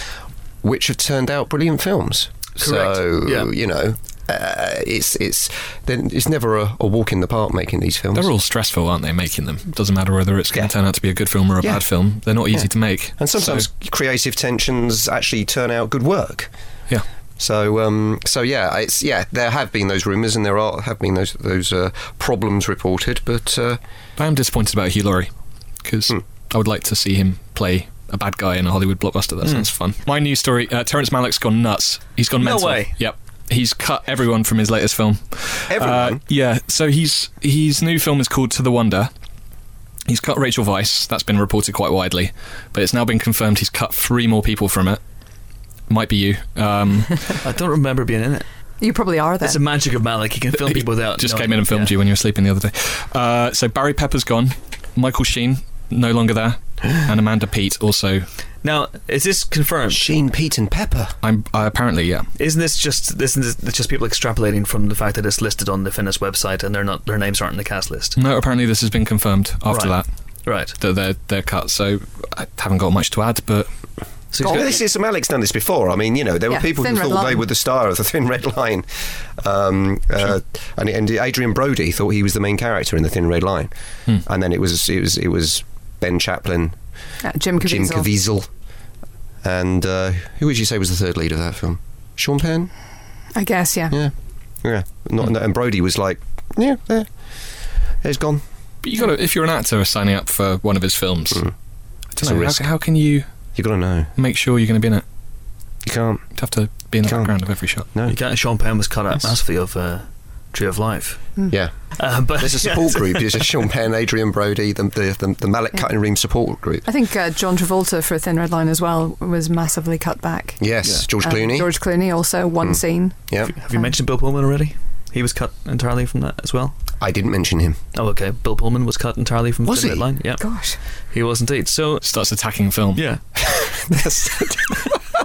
which have turned out brilliant films. Correct. So Yeah. you know. Uh, it's it's then it's never a, a walk in the park making these films. They're all stressful, aren't they, making them? Doesn't matter whether it's going Yeah. to turn out to be a good film or a Yeah. bad film. They're not easy Yeah. to make. and sometimes So, creative tensions actually turn out good work. yeah. So, um, so yeah, it's yeah. There have been those rumours, and there are have been those those uh, problems reported. But uh, I am disappointed about Hugh Laurie because Hmm. I would like to see him play a bad guy in a Hollywood blockbuster. That sounds fun. My news story: uh, Terrence Malick's gone nuts. He's gone No mental. way. Yep. He's cut everyone from his latest film. everyone, Uh, yeah. So he's his new film is called To the Wonder. He's cut Rachel Weisz. That's been reported quite widely, but it's now been confirmed he's cut three more people from it. Might be you. Um, I don't remember being in it. You probably are then. That's the magic of Malick. He can film people without. just knowing- came in and filmed yeah. you when you were sleeping the other day. Uh, so Barry Pepper's gone. Michael Sheen no longer there, and Amanda Peet also. Now, is this confirmed? Sheen, Peet, and Pepper. I'm uh, apparently yeah. Isn't this just isn't this just people extrapolating from the fact that it's listed on the Venice website and they're not their names aren't in the cast list? No, apparently this has been confirmed after Right. that Right. that they're they're cut. So I haven't got much to add, but So he's Well, got- this is some Alex done this before. I mean, you know, there were people who Thin Red thought they were the star of the Thin Red Line, um, uh, and, and Adrien Brody thought he was the main character in the Thin Red Line, Hmm. and then it was it was it was Ben Chaplin Uh, Jim Caviezel. Jim Caviezel. And uh, who would you say was the third lead of that film? Sean Penn? I guess, yeah. Yeah. Yeah. Not, And Brody was like, yeah, there. He's gone. But you got to, if you're an actor signing up for one of his films, Mm. I It's a don't know, risk. how, how can you you got to know. make sure you're going to be in it? You can't. You have to be in the Can't. background of every shot. No. You can't, Sean Penn was cut out Yes. massively of uh, Tree of Life. Yeah. Uh, but There's a support group. There's a Sean Penn, Adrien Brody, the, the, the, the Mallet Yeah. Cutting Room support group. I think uh, John Travolta for a Thin Red Line as well was massively cut back. Yes. Yeah. George Um, Clooney. George Clooney also, one Hmm. scene. yeah. Have you mentioned Bill Pullman already? He was cut entirely from that as well. I didn't mention him. Oh, okay. Bill Pullman was cut entirely from Was Thin he? Red Line. Yeah, Gosh. he was indeed. So Starts attacking film. yeah,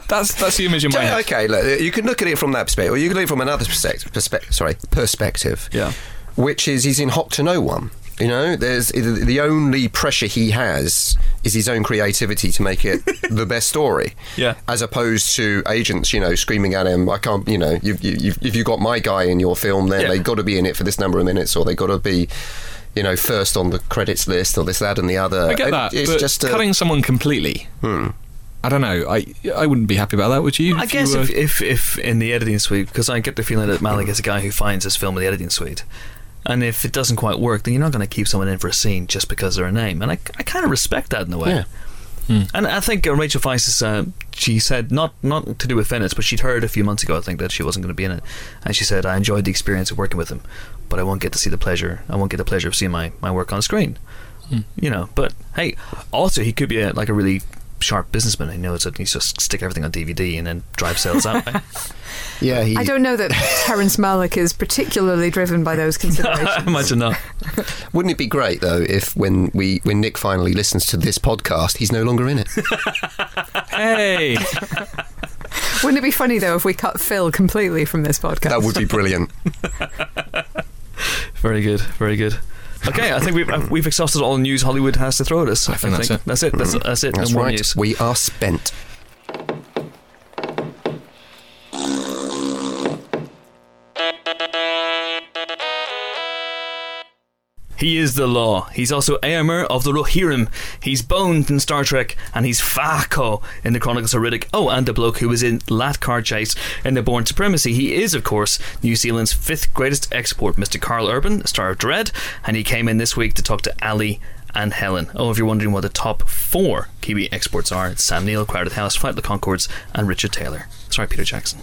That's that's the image in my head. okay, look, you can look at it from that perspective, or you can look at it from another perspective. Perspe- sorry, perspective. yeah. which is he's in hot to no one. You know, there's the only pressure he has is his own creativity to make it the best story. Yeah. As opposed to agents, you know, screaming at him, "I can't," you know, you've, you've, if you got my guy in your film, then Yeah. they've got to be in it for this number of minutes, or they've got to be, you know, first on the credits list, or this, that, and the other. I get that, It's just a, cutting someone completely. Hmm. I don't know. I I wouldn't be happy about that. Would you? I If guess you were- if, if if in the editing suite, because I get the feeling that Malick is a guy who finds his film in the editing suite, and if it doesn't quite work, then you're not going to keep someone in for a scene just because they're a name, and I, I kind of respect that in a way. Yeah. Hmm. And I think uh, Rachel Weisz is, uh, she said not not to do with Venice, but she'd heard a few months ago, I think, that she wasn't going to be in it, and she said I enjoyed the experience of working with him, but I won't get to see the pleasure. I won't get the pleasure of seeing my, my work on screen. Hmm. You know, but hey, also he could be a, like a really sharp businessman. He knows that he just stick everything on DVD and then drive sales that way. yeah, he, I don't know that Terrence Malick is particularly driven by those considerations. I considerations. imagine not. wouldn't it be great though if when we when Nick finally listens to this podcast, he's no longer in it? hey, Wouldn't it be funny though if we cut Phil completely from this podcast? that would be brilliant. Very good, very good. Okay, I think we've we've exhausted all the news Hollywood has to throw at us. I think that's it. That's it. That's, that's it. That's no right. news. We are spent. He is the law. He's also Eomer of the Rohirrim. He's Bones in Star Trek, and he's Vaako in the Chronicles of Riddick. Oh, and the bloke who was in Lat Car Chase in the Bourne Supremacy. He is, of course, New Zealand's fifth greatest export, Mr. Karl Urban, star of Dredd, and he came in this week to talk to Ali and Helen. Oh, if you're wondering what the top four Kiwi exports are, it's Sam Neill, Crowded House, Flight of the Conchords, and Richard Taylor. Sorry, Peter Jackson.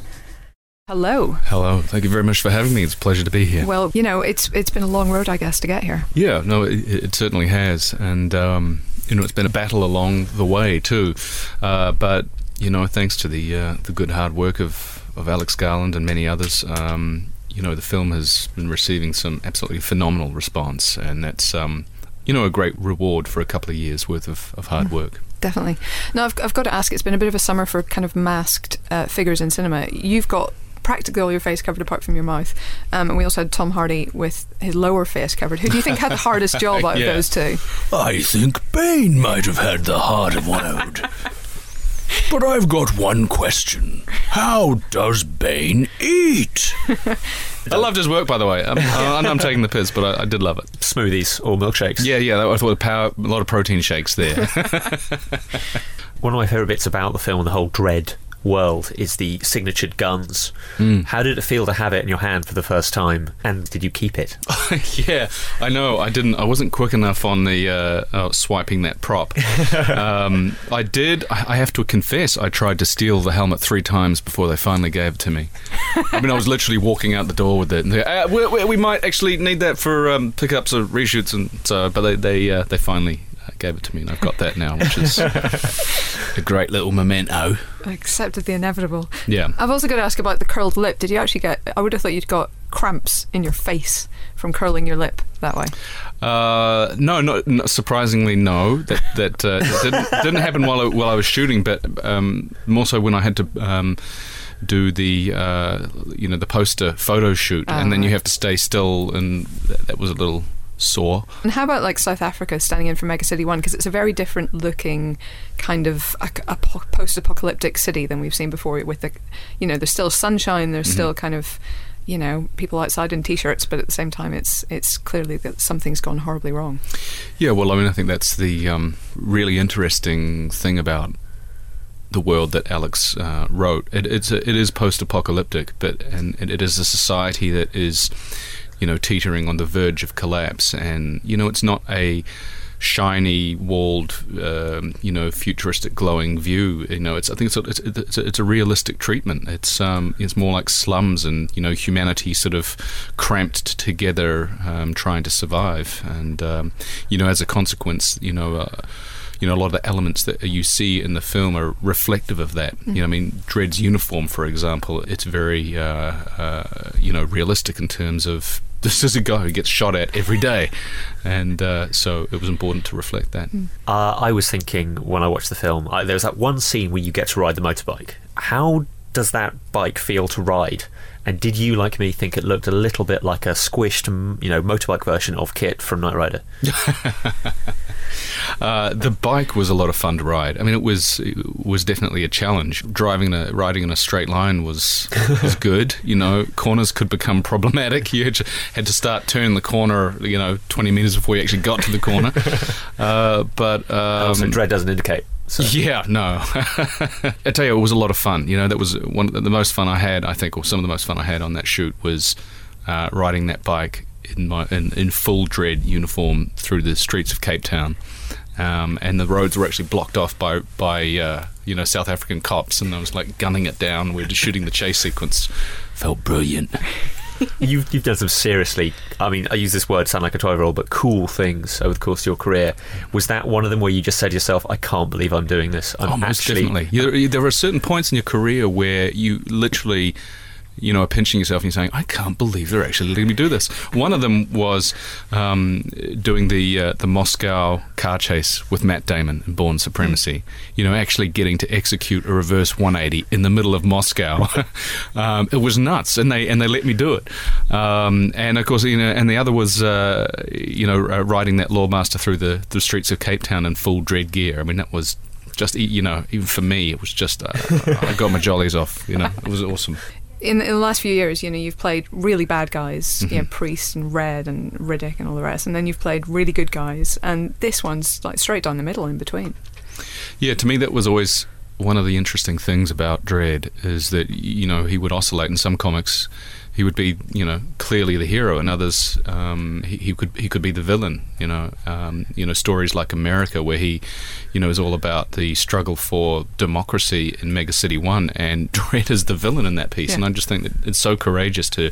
Hello. Hello, thank you very much for having me. It's a pleasure to be here. Well, you know, it's it's been a long road, I guess, to get here. Yeah, no, it, it certainly has, and um, you know, it's been a battle along the way too. Uh, but you know, thanks to the uh, the good hard work of of Alex Garland and many others, um, you know, the film has been receiving some absolutely phenomenal response, and that's um, you know a great reward for a couple of years worth of, of hard work. Definitely. Now, I've, I've got to ask, it's been a bit of a summer for kind of masked uh, figures in cinema. You've got practically all your face covered apart from your mouth. Um, and we also had Tom Hardy with his lower face covered. Who do you think had the hardest job out Yeah. of those two? I think Bane might have had the heart of one out. But I've got one question. How does Bane eat? I loved his work, by the way. I'm, I know I'm taking the piss, but I, I did love it. smoothies or milkshakes. Yeah, yeah. I thought the power, a lot of protein shakes there. One of my favourite bits about the film, the whole Dredd world, is the signatured guns. Mm. How did it feel to have it in your hand for the first time? And did you keep it? yeah, I know. I didn't. I wasn't quick enough on the uh, uh, swiping that prop. um, I did. I have to confess, I tried to steal the helmet three times before they finally gave it to me. I mean, I was literally walking out the door with it, and they, uh, we, we, we might actually need that for um, pickups or reshoots, and so. But they they uh, they finally gave it to me, and I've got that now, which is a great little memento. I accepted the inevitable. Yeah. I've also got to ask about the curled lip. Did you actually get? I would have thought you'd got cramps in your face from curling your lip that way. Uh, no, not, no, surprisingly, no. That that uh, didn't, didn't happen while I, while I was shooting, but um, more so when I had to um, do the uh, you know the poster photo shoot, and then you have to stay still, and that, that was a little sore. And how about like South Africa standing in for Mega City One? Because it's a very different looking kind of a, a post-apocalyptic city than we've seen before. With the, you know, there's still sunshine. There's still kind of you know people outside in t-shirts, but at the same time, it's it's clearly that something's gone horribly wrong. Yeah, well, I mean, I think that's the um, really interesting thing about the world that Alex uh, wrote. It, it's a, it is post-apocalyptic, but and it is a society that is, you know, teetering on the verge of collapse, and you know, it's not a shiny walled um, you know futuristic glowing view. You know it's I think it's a, it's, a, it's a realistic treatment. It's um, it's more like slums and you know humanity sort of cramped together um, trying to survive. And um, you know as a consequence you know uh, you know, a lot of the elements that you see in the film are reflective of that. You know, I mean, Dredd's uniform, for example, it's very, uh, uh, you know, realistic in terms of this is a guy who gets shot at every day, and uh, so it was important to reflect that. Uh, I was thinking when I watched the film, I, there was that one scene where you get to ride the motorbike. How does that bike feel to ride? And did you, like me, think it looked a little bit like a squished, you know, motorbike version of Kit from Knight Rider? Uh, the bike was a lot of fun to ride. I mean, it was it was definitely a challenge. Driving a riding in a straight line was was good. You know, corners could become problematic. You had to, start turning the corner. You know, twenty meters before you actually got to the corner. Uh, but um, also, Dredd doesn't indicate. So. Yeah, no. I tell you, it was a lot of fun. You know, that was one of the, the most fun I had. I think, or some of the most fun I had on that shoot was uh, riding that bike in my in, in full Dredd uniform through the streets of Cape Town. Um, and the roads were actually blocked off by by uh, you know South African cops, and I was like gunning it down. We were just shooting the chase sequence. Felt brilliant. you've you've done some seriously. I mean, I use this word sound like a twelve year old, but cool things over the course of your career. Was that one of them where you just said to yourself, "I can't believe I'm doing this"? I'm oh, actually definitely. There are certain points in your career where you literally you know, are pinching yourself and you're saying, I can't believe they're actually letting me do this. One of them was um, doing the uh, the Moscow car chase with Matt Damon in Bourne Supremacy. You know, actually getting to execute a reverse 180 in the middle of Moscow. um, it was nuts, and they and they let me do it. Um, and of course, you know, and the other was uh, you know uh, riding that Lawmaster through the the streets of Cape Town in full Dredd gear. I mean, that was just you know even for me it was just uh, I got my jollies off you know it was awesome in, in the last few years, you know, you've played really bad guys, you know, mm-hmm. Priest and Red and Riddick and all the rest, and then you've played really good guys, and this one's like straight down the middle in between. Yeah, to me that was always one of the interesting things about Dredd is that you know he would oscillate in some comics. He would be, you know, clearly the hero, and others um, he, he could he could be the villain. You know, um, you know stories like America, where he, you know, is all about the struggle for democracy in Mega City One, and Dredd is the villain in that piece. Yeah. And I just think that it's so courageous to,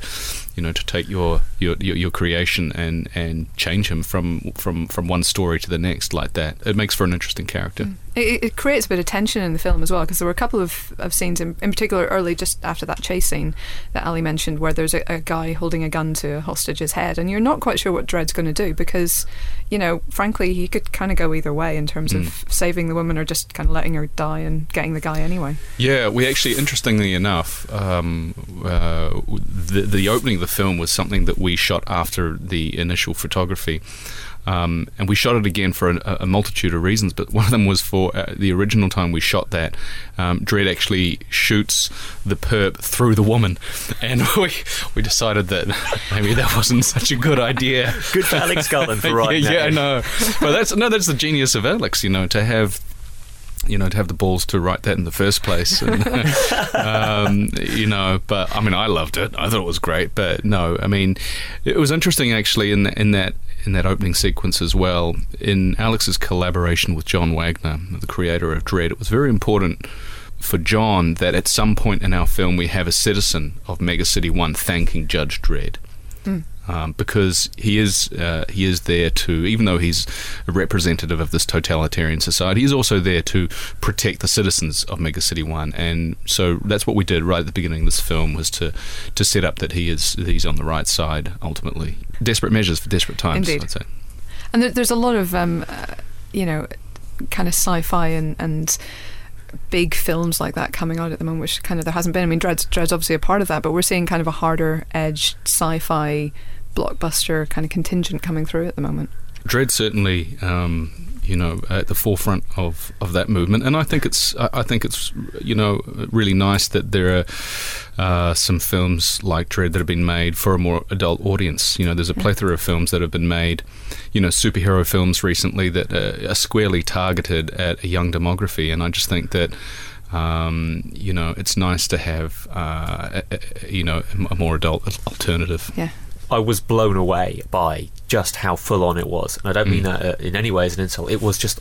you know, to take your your, your, your creation and, and change him from, from from one story to the next like that. It makes for an interesting character. It, it creates a bit of tension in the film as well because there were a couple of, of scenes, in, in particular early just after that chase scene that Ali mentioned, where there's a, a guy holding a gun to a hostage's head, and you're not quite sure what Dredd's going to do because, you know, frankly, he could kind of go either way in terms of saving the woman or just kind of letting her die and getting the guy anyway. Yeah, we actually, interestingly enough, um, uh, the the opening of the film was something that we shot after the initial photography. Um, and we shot it again for a, a multitude of reasons, but one of them was for uh, the original time we shot that. Um, Dredd actually shoots the perp through the woman, and we we decided that maybe that wasn't such a good idea. Good for Alex Garland for writing yeah, that yeah, I know. But that's no, that's the genius of Alex. You know, to have you know to have the balls to write that in the first place. And, um, you know, but I mean, I loved it. I thought it was great. But no, I mean, it was interesting actually in in that in that opening sequence as well. In Alex's collaboration with John Wagner, the creator of Dredd, it was very important. For John, that at some point in our film we have a citizen of Mega City One thanking Judge Dredd um, because he is uh, he is there to, even though he's a representative of this totalitarian society, he's also there to protect the citizens of Mega City One, and so that's what we did right at the beginning of this film was to to set up that he is he's on the right side ultimately. Desperate measures for desperate times. Indeed. I'd say. And there's a lot of, um, uh, you know, kind of sci-fi and, and big films like that coming out at the moment, which kind of there hasn't been. I mean, Dredd's, Dredd's obviously a part of that, but we're seeing kind of a harder edged sci-fi blockbuster kind of contingent coming through at the moment. Dredd certainly um, you know, at the forefront of, of that movement. And I think it's I think it's you know really nice that there are uh, some films like Dredd that have been made for a more adult audience. You know, there's a plethora of films that have been made, you know, superhero films recently that uh, are squarely targeted at a young demography. And I just think that. Um, you know, it's nice to have, uh, a, a- you know, a more adult alternative. Yeah. I was blown away by just how full on it was. And I don't mean Mm. that uh, in any way as an insult. It was just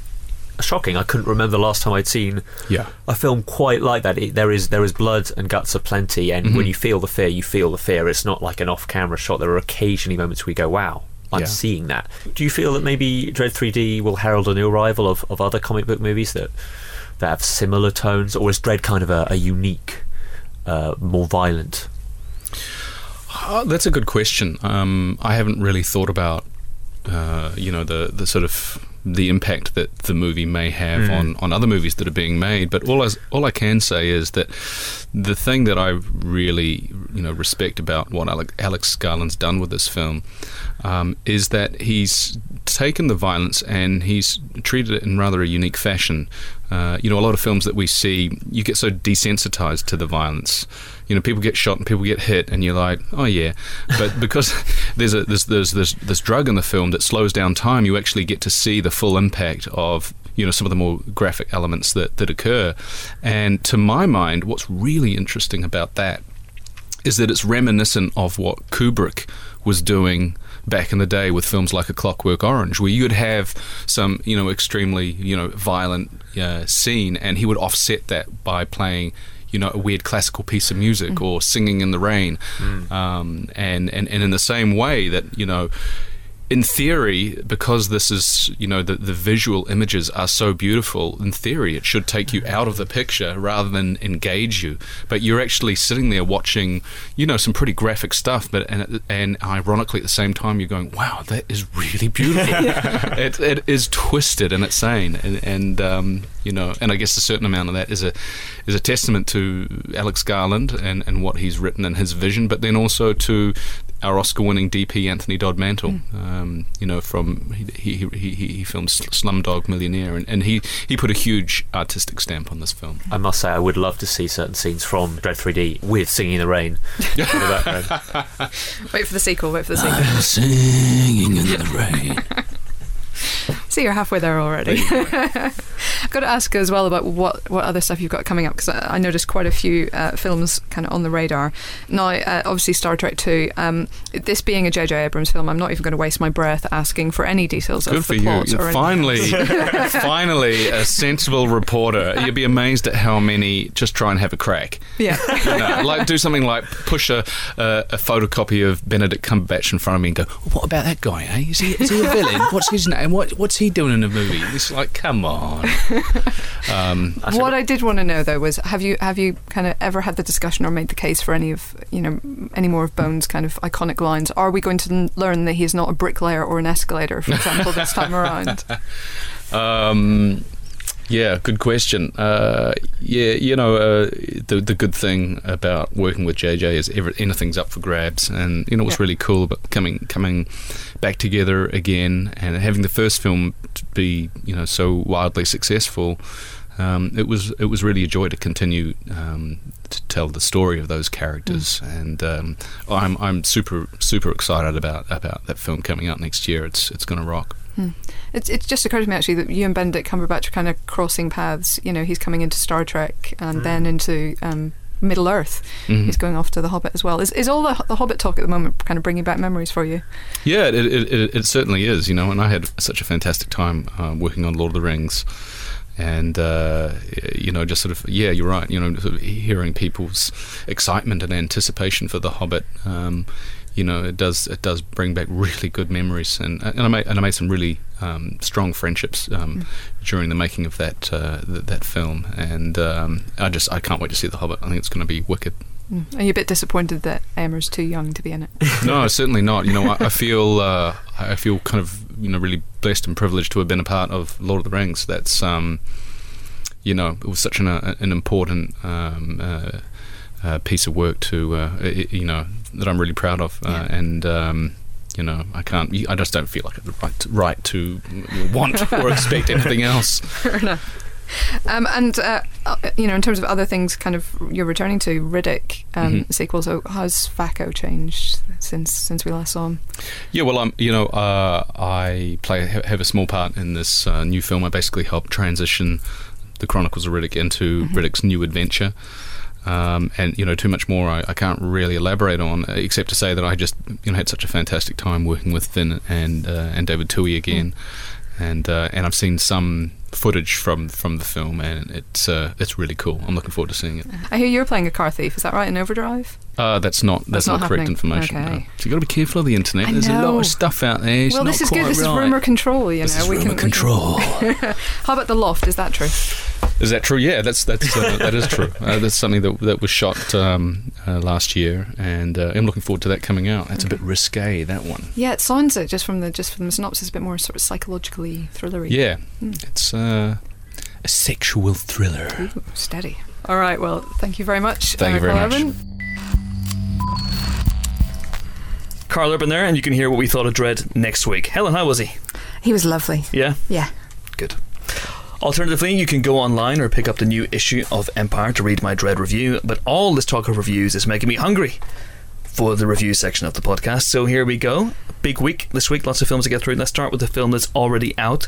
shocking. I couldn't remember the last time I'd seen Yeah. a film quite like that. It, there is there is blood and guts aplenty, and Mm-hmm. when you feel the fear, you feel the fear. It's not like an off-camera shot. There are occasionally moments where you go, "Wow." I'm Yeah. seeing that. Do you feel that maybe Dredd 3D will herald a new arrival of, of other comic book movies that that have similar tones, or is Dredd kind of a, a unique, uh, more violent? Uh, that's a good question. Um, I haven't really thought about, uh, you know, the the sort of the impact that the movie may have on, on other movies that are being made. But all I, all I can say is that the thing that I really, you know, respect about what Alec, Alex Garland's done with this film um, is that he's taken the violence and he's treated it in rather a unique fashion. Uh, you know, a lot of films that we see, you get so desensitized to the violence. You know, people get shot and people get hit, and you're like, oh yeah. But because there's a there's there's this this drug in the film that slows down time, you actually get to see the full impact of you know some of the more graphic elements that that occur. And to my mind, what's really interesting about that is that it's reminiscent of what Kubrick was doing back in the day with films like A Clockwork Orange, where you'd have some, you know, extremely, you know, violent uh, scene, and he would offset that by playing. You know, a weird classical piece of music or singing in the rain, um, and, and and in the same way that you know, in theory, because this is, you know, the, the visual images are so beautiful, in theory, it should take you out of the picture rather than engage you. But you're actually sitting there watching, you know, some pretty graphic stuff, but and, and ironically at the same time, you're going, wow, that is really beautiful. it, it is twisted and it's sane. And, and um, you know, and I guess a certain amount of that is a is a testament to Alex Garland and, and what he's written and his vision, but then also to our Oscar-winning DP Anthony Dodd Mantle. Um, you know, from he he, he, he filmed Slumdog Millionaire, and, and he he put a huge artistic stamp on this film. I must say, I would love to see certain scenes from Dredd 3D with Singing in the Rain in the background. Wait for the sequel. Wait for the sequel. I'm singing in the rain. See, you're halfway there already. I've got to ask as well about what, what other stuff you've got coming up because I, I noticed quite a few uh, films kind of on the radar. Now, uh, obviously, Star Trek 2. Um, this being a J.J. Abrams film, I'm not even going to waste my breath asking for any details Good of for the you! plot or anything Finally, finally, a sensible reporter. You'd be amazed at how many just try and have a crack. yeah. You know, like do something like push a, a a photocopy of Benedict Cumberbatch in front of me and go, "What about that guy? Eh? Is he is he a villain? What's his name? What what's he doing in the movie?" It's like, come on. Um, What I did want to know though was have you have you kind of ever had the discussion or made the case for any of you know any more of Bones' kind of iconic lines? Are we going to learn that he's not a bricklayer or an escalator, for example, this time around? Um, yeah, good question. Uh, yeah, you know, uh, the the good thing about working with JJ is every, anything's up for grabs, and you know what's Yeah. really cool about coming coming back together again and having the first film to be you know so wildly successful. Um, it was it was really a joy to continue um, to tell the story of those characters, and um, I'm I'm super super excited about about that film coming out next year. It's it's going to rock. It's it's just occurred to me actually that you and Benedict Cumberbatch are kind of crossing paths. You know, he's coming into Star Trek and then into um, Middle Earth. Mhm. He's going off to the Hobbit as well. Is is all the, the Hobbit talk at the moment kind of bringing back memories for you? Yeah, it, it, it, it certainly is, you know, and I had such a fantastic time uh, working on Lord of the Rings. And, uh, you know, just sort of, yeah, you're right, you know, sort of hearing people's excitement and anticipation for The Hobbit, um, you know, it does it does bring back really good memories. And, and, I, made, and I made some really um, strong friendships um, during the making of that, uh, th- that film. And um, I just, I can't wait to see The Hobbit. I think it's going to be wicked. Mm. Are you a bit disappointed that Emma's too young to be in it? no, certainly not. You know, I, I feel uh, I feel kind of you know really blessed and privileged to have been a part of Lord of the Rings. That's um, you know, it was such an uh, an important um, uh, uh, piece of work to uh, i- i- you know that I'm really proud of, uh, Yeah. and um, you know, I can't. I just don't feel like it's right to, right to want or expect anything else. Fair enough. Um, and uh, uh, you know, in terms of other things, kind of you're returning to Riddick um, Mhm. sequel. So how's Vaako changed since since we last saw him? Yeah, well, I'm. You know, uh, I play have a small part in this uh, new film. I basically help transition the Chronicles of Riddick into Riddick's new adventure. Um, and you know, too much more I, I can't really elaborate on, uh, except to say that I just you know had such a fantastic time working with Vin and uh, and David Twohy again, and uh, and I've seen some footage from from the film, and it's uh, it's really cool. I'm looking forward to seeing it. I hear you're playing a car thief. Is that right in Overdrive? Uh, that's not that's, That's not not, correct information. Okay. no. So you got to be careful of the internet. I There's a lot know. of stuff out there. It's well, this is good. This is rumor control. You know, This is we rumor can, we can- control. How about the loft? Is that true? Is that true? Yeah, that's that's uh, that is true. Uh, that's something that that was shot um, uh, last year, and uh, I'm looking forward to that coming out. That's a bit risque, that one. Yeah, it sounds it just from the just from the synopsis, a bit more sort of psychologically thrillery. Yeah, Hmm. it's uh, a sexual thriller. Ooh, steady. All right. Well, thank you very much. Thank you very Karl much. Urban. Karl Urban there, and you can hear what we thought of Dredd next week. Helen, how was he? He was lovely. Yeah? Yeah. Good. Alternatively, you can go online or pick up the new issue of Empire to read my Dredd review, but all this talk of reviews is making me hungry for the review section of the podcast. So here we go. Big week this week, lots of films to get through. Let's start with the film that's already out.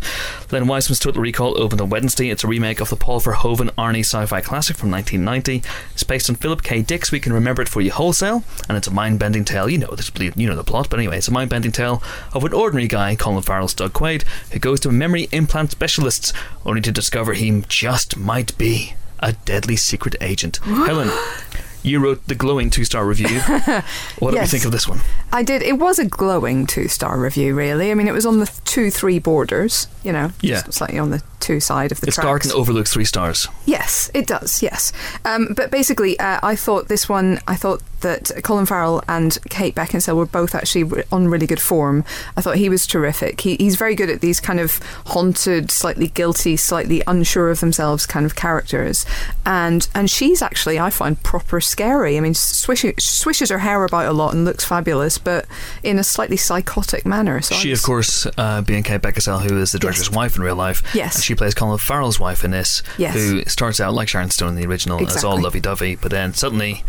Len Wiseman's Total Recall opened on Wednesday. It's a remake of the Paul Verhoeven Arnie sci-fi classic from 1990. It's based on Philip K. Dick's We Can Remember It For You Wholesale, and it's a mind-bending tale. You know this, you know the plot, but anyway, it's a mind-bending tale of an ordinary guy, Colin Farrell's Doug Quaid, who goes to a memory implant specialist only to discover he just might be a deadly secret agent. Helen, you wrote the glowing two-star review. What do we Yes. think of this one? I did. It was a glowing two star review, really. I mean, it was on the two three borders, you know, Yeah. slightly on the two side of the It's and overlooks three stars. Yes, it does. Yes, um, but basically, uh, I thought this one. I thought that Colin Farrell and Kate Beckinsale were both actually on really good form. I thought he was terrific. He, he's very good at these kind of haunted, slightly guilty, slightly unsure of themselves kind of characters, and and she's actually I find proper scary. I mean, swishes, swishes her hair about a lot and looks fabulous, but in a slightly psychotic manner. So She, of course, uh, being Kate Beckinsale, who is the director's wife in real life. Yes. And she plays Colin Farrell's wife in this, Yes. who starts out like Sharon Stone in the original. and It's all lovey dovey, but then suddenly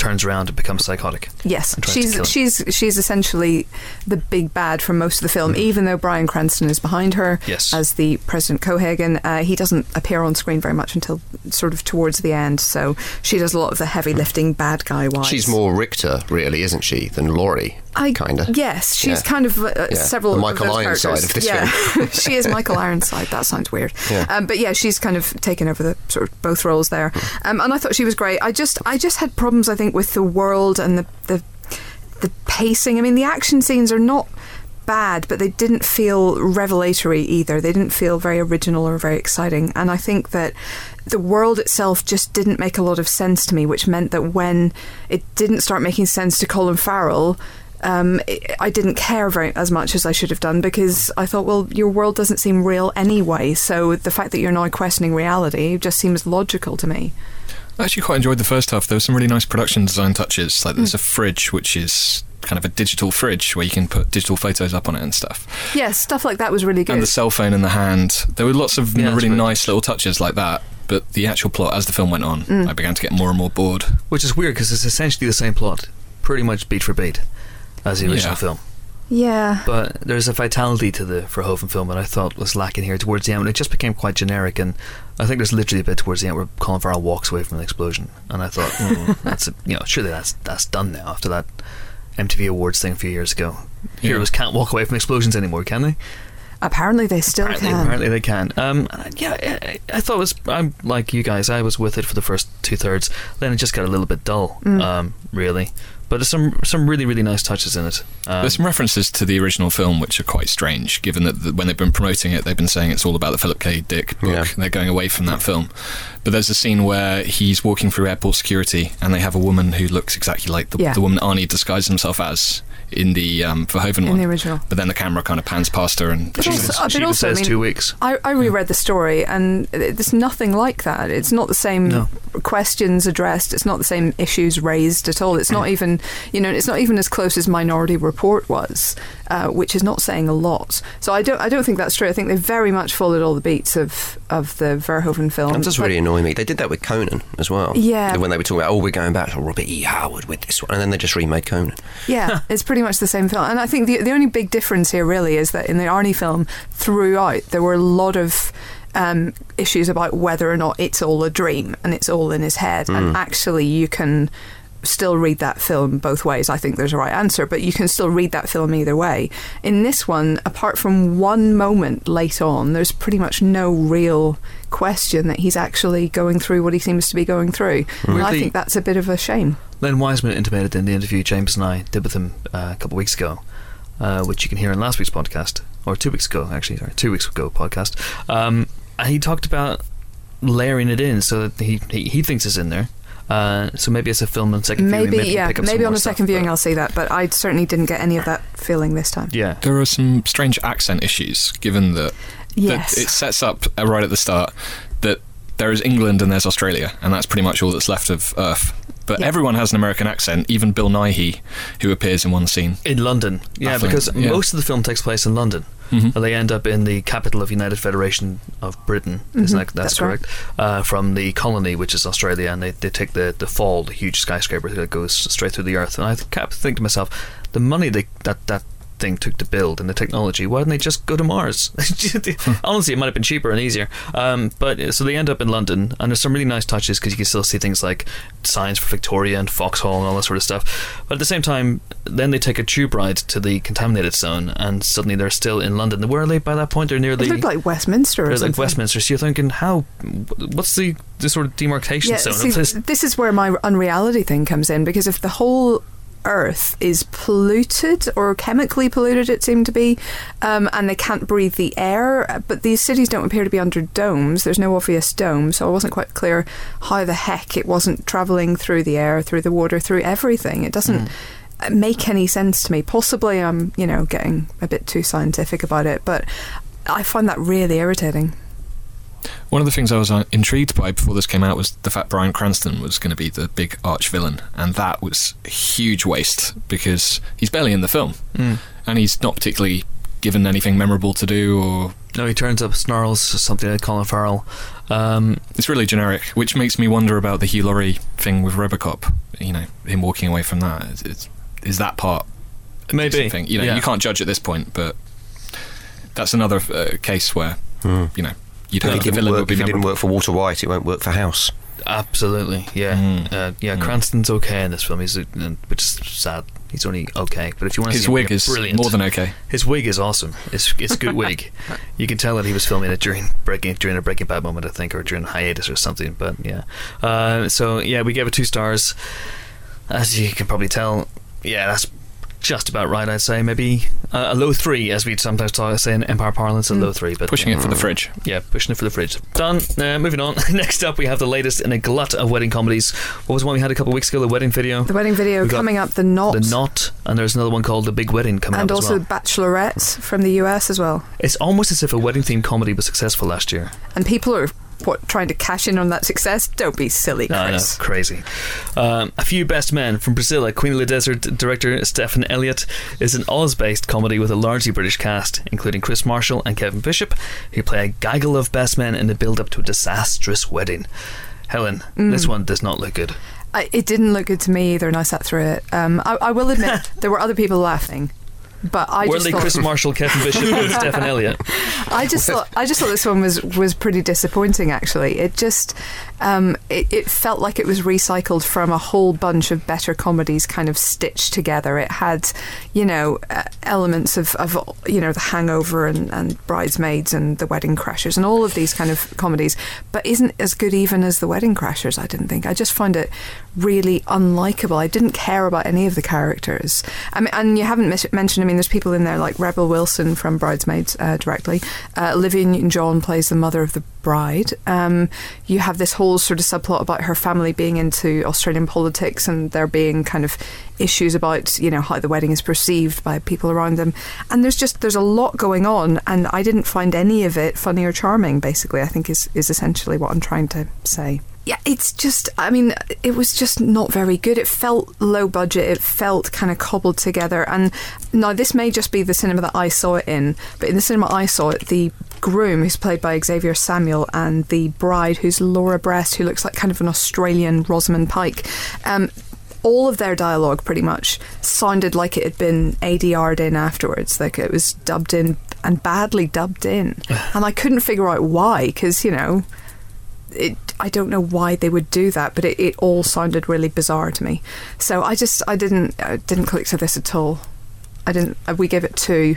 turns around and becomes psychotic. Yes, and tries him. she's she's she's essentially the big bad for most of the film. Even though Bryan Cranston is behind her Mm-hmm. Yes. as the President Cohagen, uh, he doesn't appear on screen very much until sort of towards the end. So she does a lot of the heavy lifting, bad guy wise. She's more Richter, really, isn't she, than Lori? I kind of. Yes, she's Yeah. kind of uh, Yeah, several the of Michael those Ironside characters. of this yeah. she is Michael Ironside. That sounds weird. Yeah. Um, but yeah, she's kind of taken over the sort of both roles there, um, and I thought she was great. I just I just had problems I think with the world and the the the pacing. I mean, the action scenes are not bad, but they didn't feel revelatory either. They didn't feel very original or very exciting. And I think that the world itself just didn't make a lot of sense to me, which meant that when it didn't start making sense to Colin Farrell, um, I didn't care very as much as I should have done because I thought, well, your world doesn't seem real anyway. So the fact that you're now questioning reality just seems logical to me. I actually quite enjoyed the first half. There were some really nice production design touches. Like there's a fridge which is kind of a digital fridge where you can put digital photos up on it and stuff. Yeah, stuff like that was really good. And the cell phone in the hand. There were lots of Yeah, that's really right. nice little touches like that. But the actual plot, as the film went on, Mm. I began to get more and more bored. Which is weird because it's essentially the same plot, pretty much beat for beat, as the original Yeah. film. Yeah. But there's a vitality to the Verhoeven film that I thought was lacking here towards the end. It just became quite generic, and I think there's literally a bit towards the end where Colin Farrell walks away from an explosion, and I thought, mm, that's a, you know, surely that's that's done now after that MTV Awards thing a few years ago. Yeah. Heroes can't walk away from explosions anymore, can they? Apparently they still apparently, can. apparently they can. Um, yeah, I, I thought it was. I'm like you guys. I was with it for the first two thirds. Then it just got a little bit dull. Mm. Um, really. But there's some some really really nice touches in it. Um, There's some references to the original film which are quite strange, given that the, when they've been promoting it, they've been saying it's all about the Philip K. Dick book. Yeah. They're going away from that film. But there's a scene where he's walking through airport security, and they have a woman who looks exactly like the, Yeah. the woman Arnie disguised himself as in the um, Verhoeven In one. the original. But then the camera kind of pans past her and But She also- even, but she even also, I says mean, two weeks. I, I reread the story, and there's nothing like that. It's not the same No. questions addressed. It's not the same issues raised at all. It's not even, you know, it's not even as close as Minority Report was, uh, which is not saying a lot. So I don't, I don't think that's true. I think they very much followed all the beats of of the Verhoeven film. That does But- really annoy me. They did that with Conan as well. Yeah. When they were talking about, oh, we're going back to Robert E. Howard with this one, and then they just remade Conan. Yeah, it's pretty much the same film. And I think the the only big difference here really is that in the Arnie film, throughout there were a lot of um, issues about whether or not it's all a dream and it's all in his head. And actually, you can still read that film both ways. I think there's a right answer, but you can still read that film either way. In this one, apart from one moment late on, there's pretty much no real question that he's actually going through what he seems to be going through. And I think that's a bit of a shame. Len Wiseman intimated in the interview James and I did with him uh, a couple of weeks ago, uh, which you can hear in last week's podcast, or two weeks ago, actually, sorry, two weeks ago podcast. Um, and he talked about layering it in so that he he, he thinks it's in there. Uh, so maybe it's a film on second viewing. Maybe, maybe yeah, pick up maybe on more a stuff, second viewing but- I'll see that, but I certainly didn't get any of that feeling this time. Yeah, there are some strange accent issues given that, Yes. that it sets up uh, right at the start that there is England and there's Australia, and that's pretty much all that's left of Earth. But Yeah. everyone has an American accent, even Bill Nighy, who appears in one scene. in London. Yeah, Baffling, because yeah. most of the film takes place in London. Mhm. And they end up in the capital of United Federation of Britain. Isn't that, that's, that's right. correct? Uh, from the colony, which is Australia, and they, they take the, the fall, the huge skyscraper that goes straight through the earth. And I kept thinking to myself, the money they, that that thing took to build and the technology, why didn't they just go to Mars? Honestly, it might have been cheaper and easier. Um, but uh, so they end up in London, and there's some really nice touches because you can still see things like signs for Victoria and Vauxhall and all that sort of stuff. But at the same time, then they take a tube ride to the contaminated zone, and suddenly they're still in London. Where are they by that point? They're near it the. looked like Westminster they're like. Westminster. So you're thinking, how? What's the the sort of demarcation Yeah, zone see, this is where my unreality thing comes in because if the whole Earth is polluted or chemically polluted, it seemed to be, um, and they can't breathe the air. But these cities don't appear to be under domes. There's no obvious dome, so I wasn't quite clear how the heck it wasn't traveling through the air, through the water, through everything. It doesn't. uh, Make any sense to me? Possibly, I'm you know getting a bit too scientific about it, but I find that really irritating. One of the things I was uh, intrigued by before this came out was the fact Bryan Cranston was going to be the big arch villain, and that was a huge waste because he's barely in the film, Mm. and he's not particularly given anything memorable to do, or No, he turns up, snarls something like Colin Farrell. Um, it's really generic, which makes me wonder about the Hugh Laurie thing with RoboCop. You know, him walking away from that. Is, is, is that part a Maybe. thing? You know, Yeah. you can't judge at this point, but that's another uh, case where Hmm. you know you'd If it didn't work, if it didn't work for Walter White, it won't work for House. Absolutely, yeah, Mm. uh, yeah. Cranston's okay in this film. He's, uh, which is sad. He's only okay, but if you want to His see him wig be is brilliant, more than okay. his wig is awesome. It's it's good wig. You can tell that he was filming it during breaking during a Breaking Bad moment, I think, or during a hiatus or something. But yeah, uh, so yeah, we gave it two stars. As you can probably tell, yeah, that's just about right. I'd say maybe uh, a low three, as we sometimes talk, say in Empire parlance, a low three. But Pushing it for the fridge. yeah, pushing it for the fridge. Done. Uh, moving on. Next up, we have the latest in a glut of wedding comedies. What was one we had a couple of weeks ago? The wedding video, The wedding video We got coming up, the knot, the knot, and there's another one called the Big Wedding coming and up as also well. Bachelorette from the US as well. It's almost as if a wedding themed comedy was successful last year. And people are what trying to cash in on that success. Don't be silly, Chris. crazy. Um, a Few Best Men from Priscilla, Queen of the Desert director Stephan Elliott is an Oz based comedy with a largely British cast, including Kris Marshall and Kevin Bishop, who play a gaggle of best men in the build up to a disastrous wedding. Helen, Mm. this one does not look good. I, it didn't look good to me either, and I sat through it. Um, I, I will admit there were other people laughing, but I just thought, Kris Marshall, Kevin Bishop, and Stephan Elliott? I just thought I just thought this one was was pretty disappointing. Actually, it just um, it, it felt like it was recycled from a whole bunch of better comedies, kind of stitched together. It had, you know, uh, elements of, of you know the Hangover and, and Bridesmaids and The Wedding Crashers and all of these kind of comedies, but isn't as good even as The Wedding Crashers. I didn't think. I just find it really unlikable. I didn't care about any of the characters. I mean, and you haven't mentioned. Mean, there's people in there like Rebel Wilson from Bridesmaids uh, directly. Uh, Olivia Newton-John plays the mother of the bride. Um, you have this whole sort of subplot about her family being into Australian politics and there being kind of issues about you know how the wedding is perceived by people around them. And there's just there's a lot going on, and I didn't find any of it funny or charming. Basically, I think is is essentially what I'm trying to say yeah, it's just, I mean, it was just not very good. It felt low budget. It felt kind of cobbled together. And now, this may just be the cinema that I saw it in, but in the cinema I saw it, the groom, who's played by Xavier Samuel, and the bride, who's Laura Brent, who looks like kind of an Australian Rosamund Pike. Um, all of their dialogue pretty much sounded like it had been ADR'd in afterwards, like it was dubbed in and badly dubbed in. and I couldn't figure out why, because, you know, it, I don't know why they would do that, but it, it all sounded really bizarre to me. So I just I didn't I didn't click to this at all. I didn't. uh, We gave it two.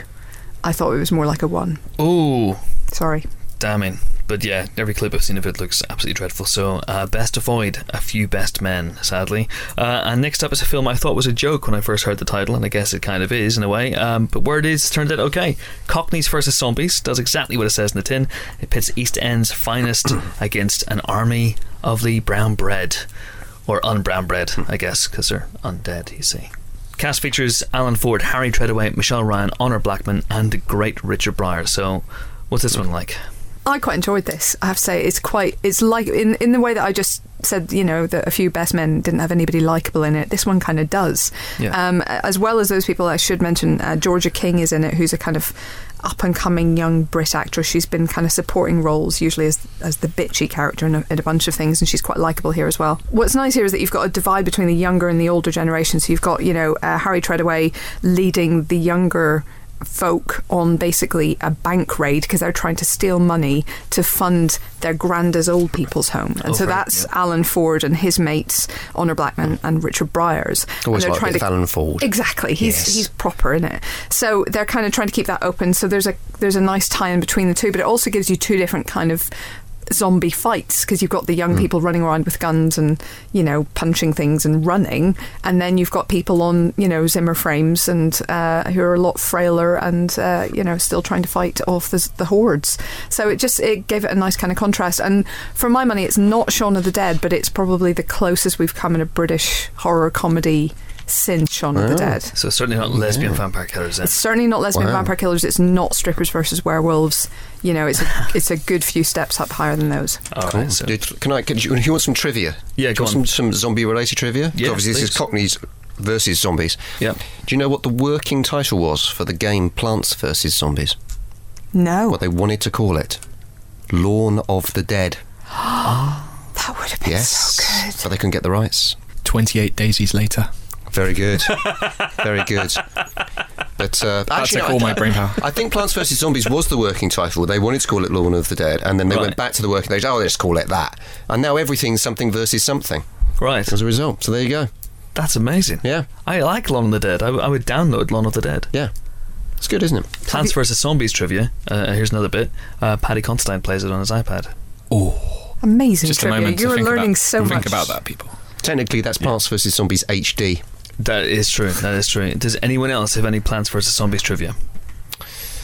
I thought it was more like a one. Ooh, Sorry. damning. But yeah, every clip I've seen of it looks absolutely dreadful. So, uh, best avoid a few best men, sadly. Uh, and next up is a film I thought was a joke when I first heard the title, and I guess it kind of is in a way. Um, but where it is turned out okay. Cockneys versus Zombies does exactly what it says in the tin. It pits East End's finest against an army of the brown bread, or unbrown bread, I guess, because they're undead. You see. Cast features Alan Ford, Harry Treadaway, Michelle Ryan, Honor Blackman, and the great Richard Briers. So, what's this one like? I quite enjoyed this. I have to say, it's quite. It's like in in the way that I just said. You know, that a few best men didn't have anybody likable in it. This one kind of does. Yeah. Um, as well as those people, I should mention uh, Georgia King is in it, who's a kind of up and coming young Brit actress. She's been kind of supporting roles, usually as as the bitchy character in a, in a bunch of things, and she's quite likable here as well. What's nice here is that you've got a divide between the younger and the older generation. So you've got you know uh, Harry Treadaway leading the younger folk on basically a bank raid because they're trying to steal money to fund their granda's old people's home. And Oh, so right, that's Alan Ford and his mates, Honor Blackman and Richard Briers. Always and like of Alan Ford. Exactly. He's Yes. he's proper in it. So they're kind of trying to keep that open. So there's a there's a nice tie in between the two, but it also gives you two different kind of zombie fights because you've got the young people running around with guns and you know punching things and running and then you've got people on you know zimmer frames and uh, who are a lot frailer and uh, you know still trying to fight off the, the hordes. So it just it gave it a nice kind of contrast and for my money it's not Shaun of the Dead but it's probably the closest we've come in a British horror comedy since Shaun of the Dead So, certainly not lesbian vampire killers then. it's certainly not lesbian Wow. vampire killers. It's not strippers versus werewolves. You know, it's a, it's a good few steps up higher than those. All Cool. so- Did- Can I? Can you, you want some trivia? Yeah, Do go you on. some, some zombie-related trivia? Yeah, Obviously, this is please. Cockneys versus zombies. Yeah. Do you know what the working title was for the game Plants vs Zombies? No, What they wanted to call it? Lawn of the Dead. Ah. that would have been Yes, so good. but they couldn't get the rights. 28 daisies later. Very good. Very good. But uh, actually, like no, all I, my brain power. I think Plants vs Zombies was the working title. They wanted to call it Lawn of the Dead, and then they Right. went back to the working. They said, "Oh, let's call it that." And now everything's something versus something Right. as a result. So there you go. That's amazing. Yeah, I like Lawn of the Dead. I, w- I would download Lawn of the Dead. yeah. It's good, isn't it? Plants vs Zombies trivia. Uh, here's another bit. Uh, Paddy Considine plays it on his iPad. Oh, Amazing just a trivia. moment You're to think learning about, so think much. Think about that, people. Technically, that's Plants vs Zombies HD. That is true. That is true. Does anyone else have any Plants vs Zombies trivia?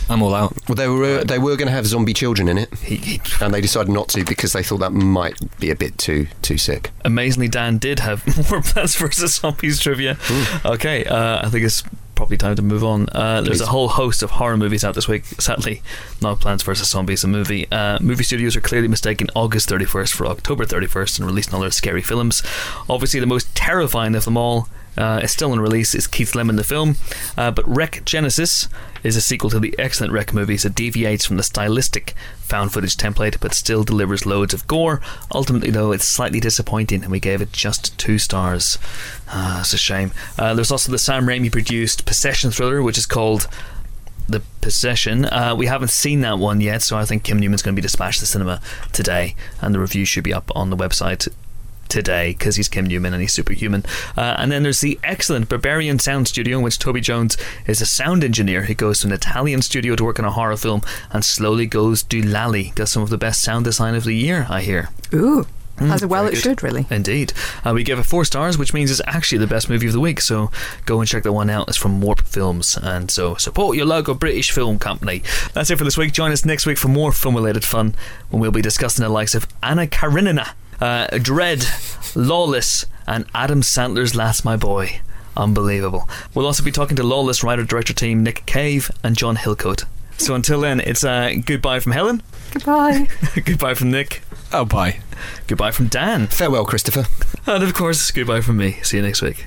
I'm all out. Well, they were uh, they were going to have zombie children in it, He, he, and they decided not to because they thought that might be a bit too too sick. amazingly, Dan did have more Plants vs Zombies trivia. Okay, uh, I think it's probably time to move on. Uh, there's a whole host of horror movies out this week. Sadly, not Plants vs Zombies, a movie. Uh, movie studios are clearly mistaken August 31st for October 31st and releasing all their scary films. Obviously, the most terrifying of them all. Uh, still in release is Keith Lemon the film, uh, but REC Genesis is a sequel to the excellent REC movies that deviates from the stylistic found footage template but still delivers loads of gore. Ultimately, though, it's slightly disappointing, and we gave it just two stars. Ah, it's a shame. Uh, there's also the Sam Raimi produced Possession thriller, which is called The Possession. Uh, we haven't seen that one yet, so I think Kim Newman's going to be dispatched to the cinema today, and the review should be up on the website today because he's Kim Newman and he's superhuman. Uh, and then there's the excellent Berberian Sound Studio, in which Toby Jones is a sound engineer He goes to an Italian studio to work on a horror film and slowly goes doolally. Got some of the best sound design of the year, I hear. Ooh, As well, it good. should really. Indeed. Uh, we give it four stars, which means it's actually the best movie of the week. So go and check that one out. It's from Warp Films. And so support your local British film company. That's it for this week. Join us next week for more film related fun when we'll be discussing the likes of Anna Karenina, uh, Dredd, Lawless, and Adam Sandler's That's My Boy. Unbelievable. We'll also be talking to Lawless writer director team Nick Cave and John Hillcoat. So until then, it's uh, goodbye from Helen, Goodbye. goodbye from Nick, Oh, bye. goodbye from Dan, Farewell, Christopher. and of course, goodbye from me. See you next week.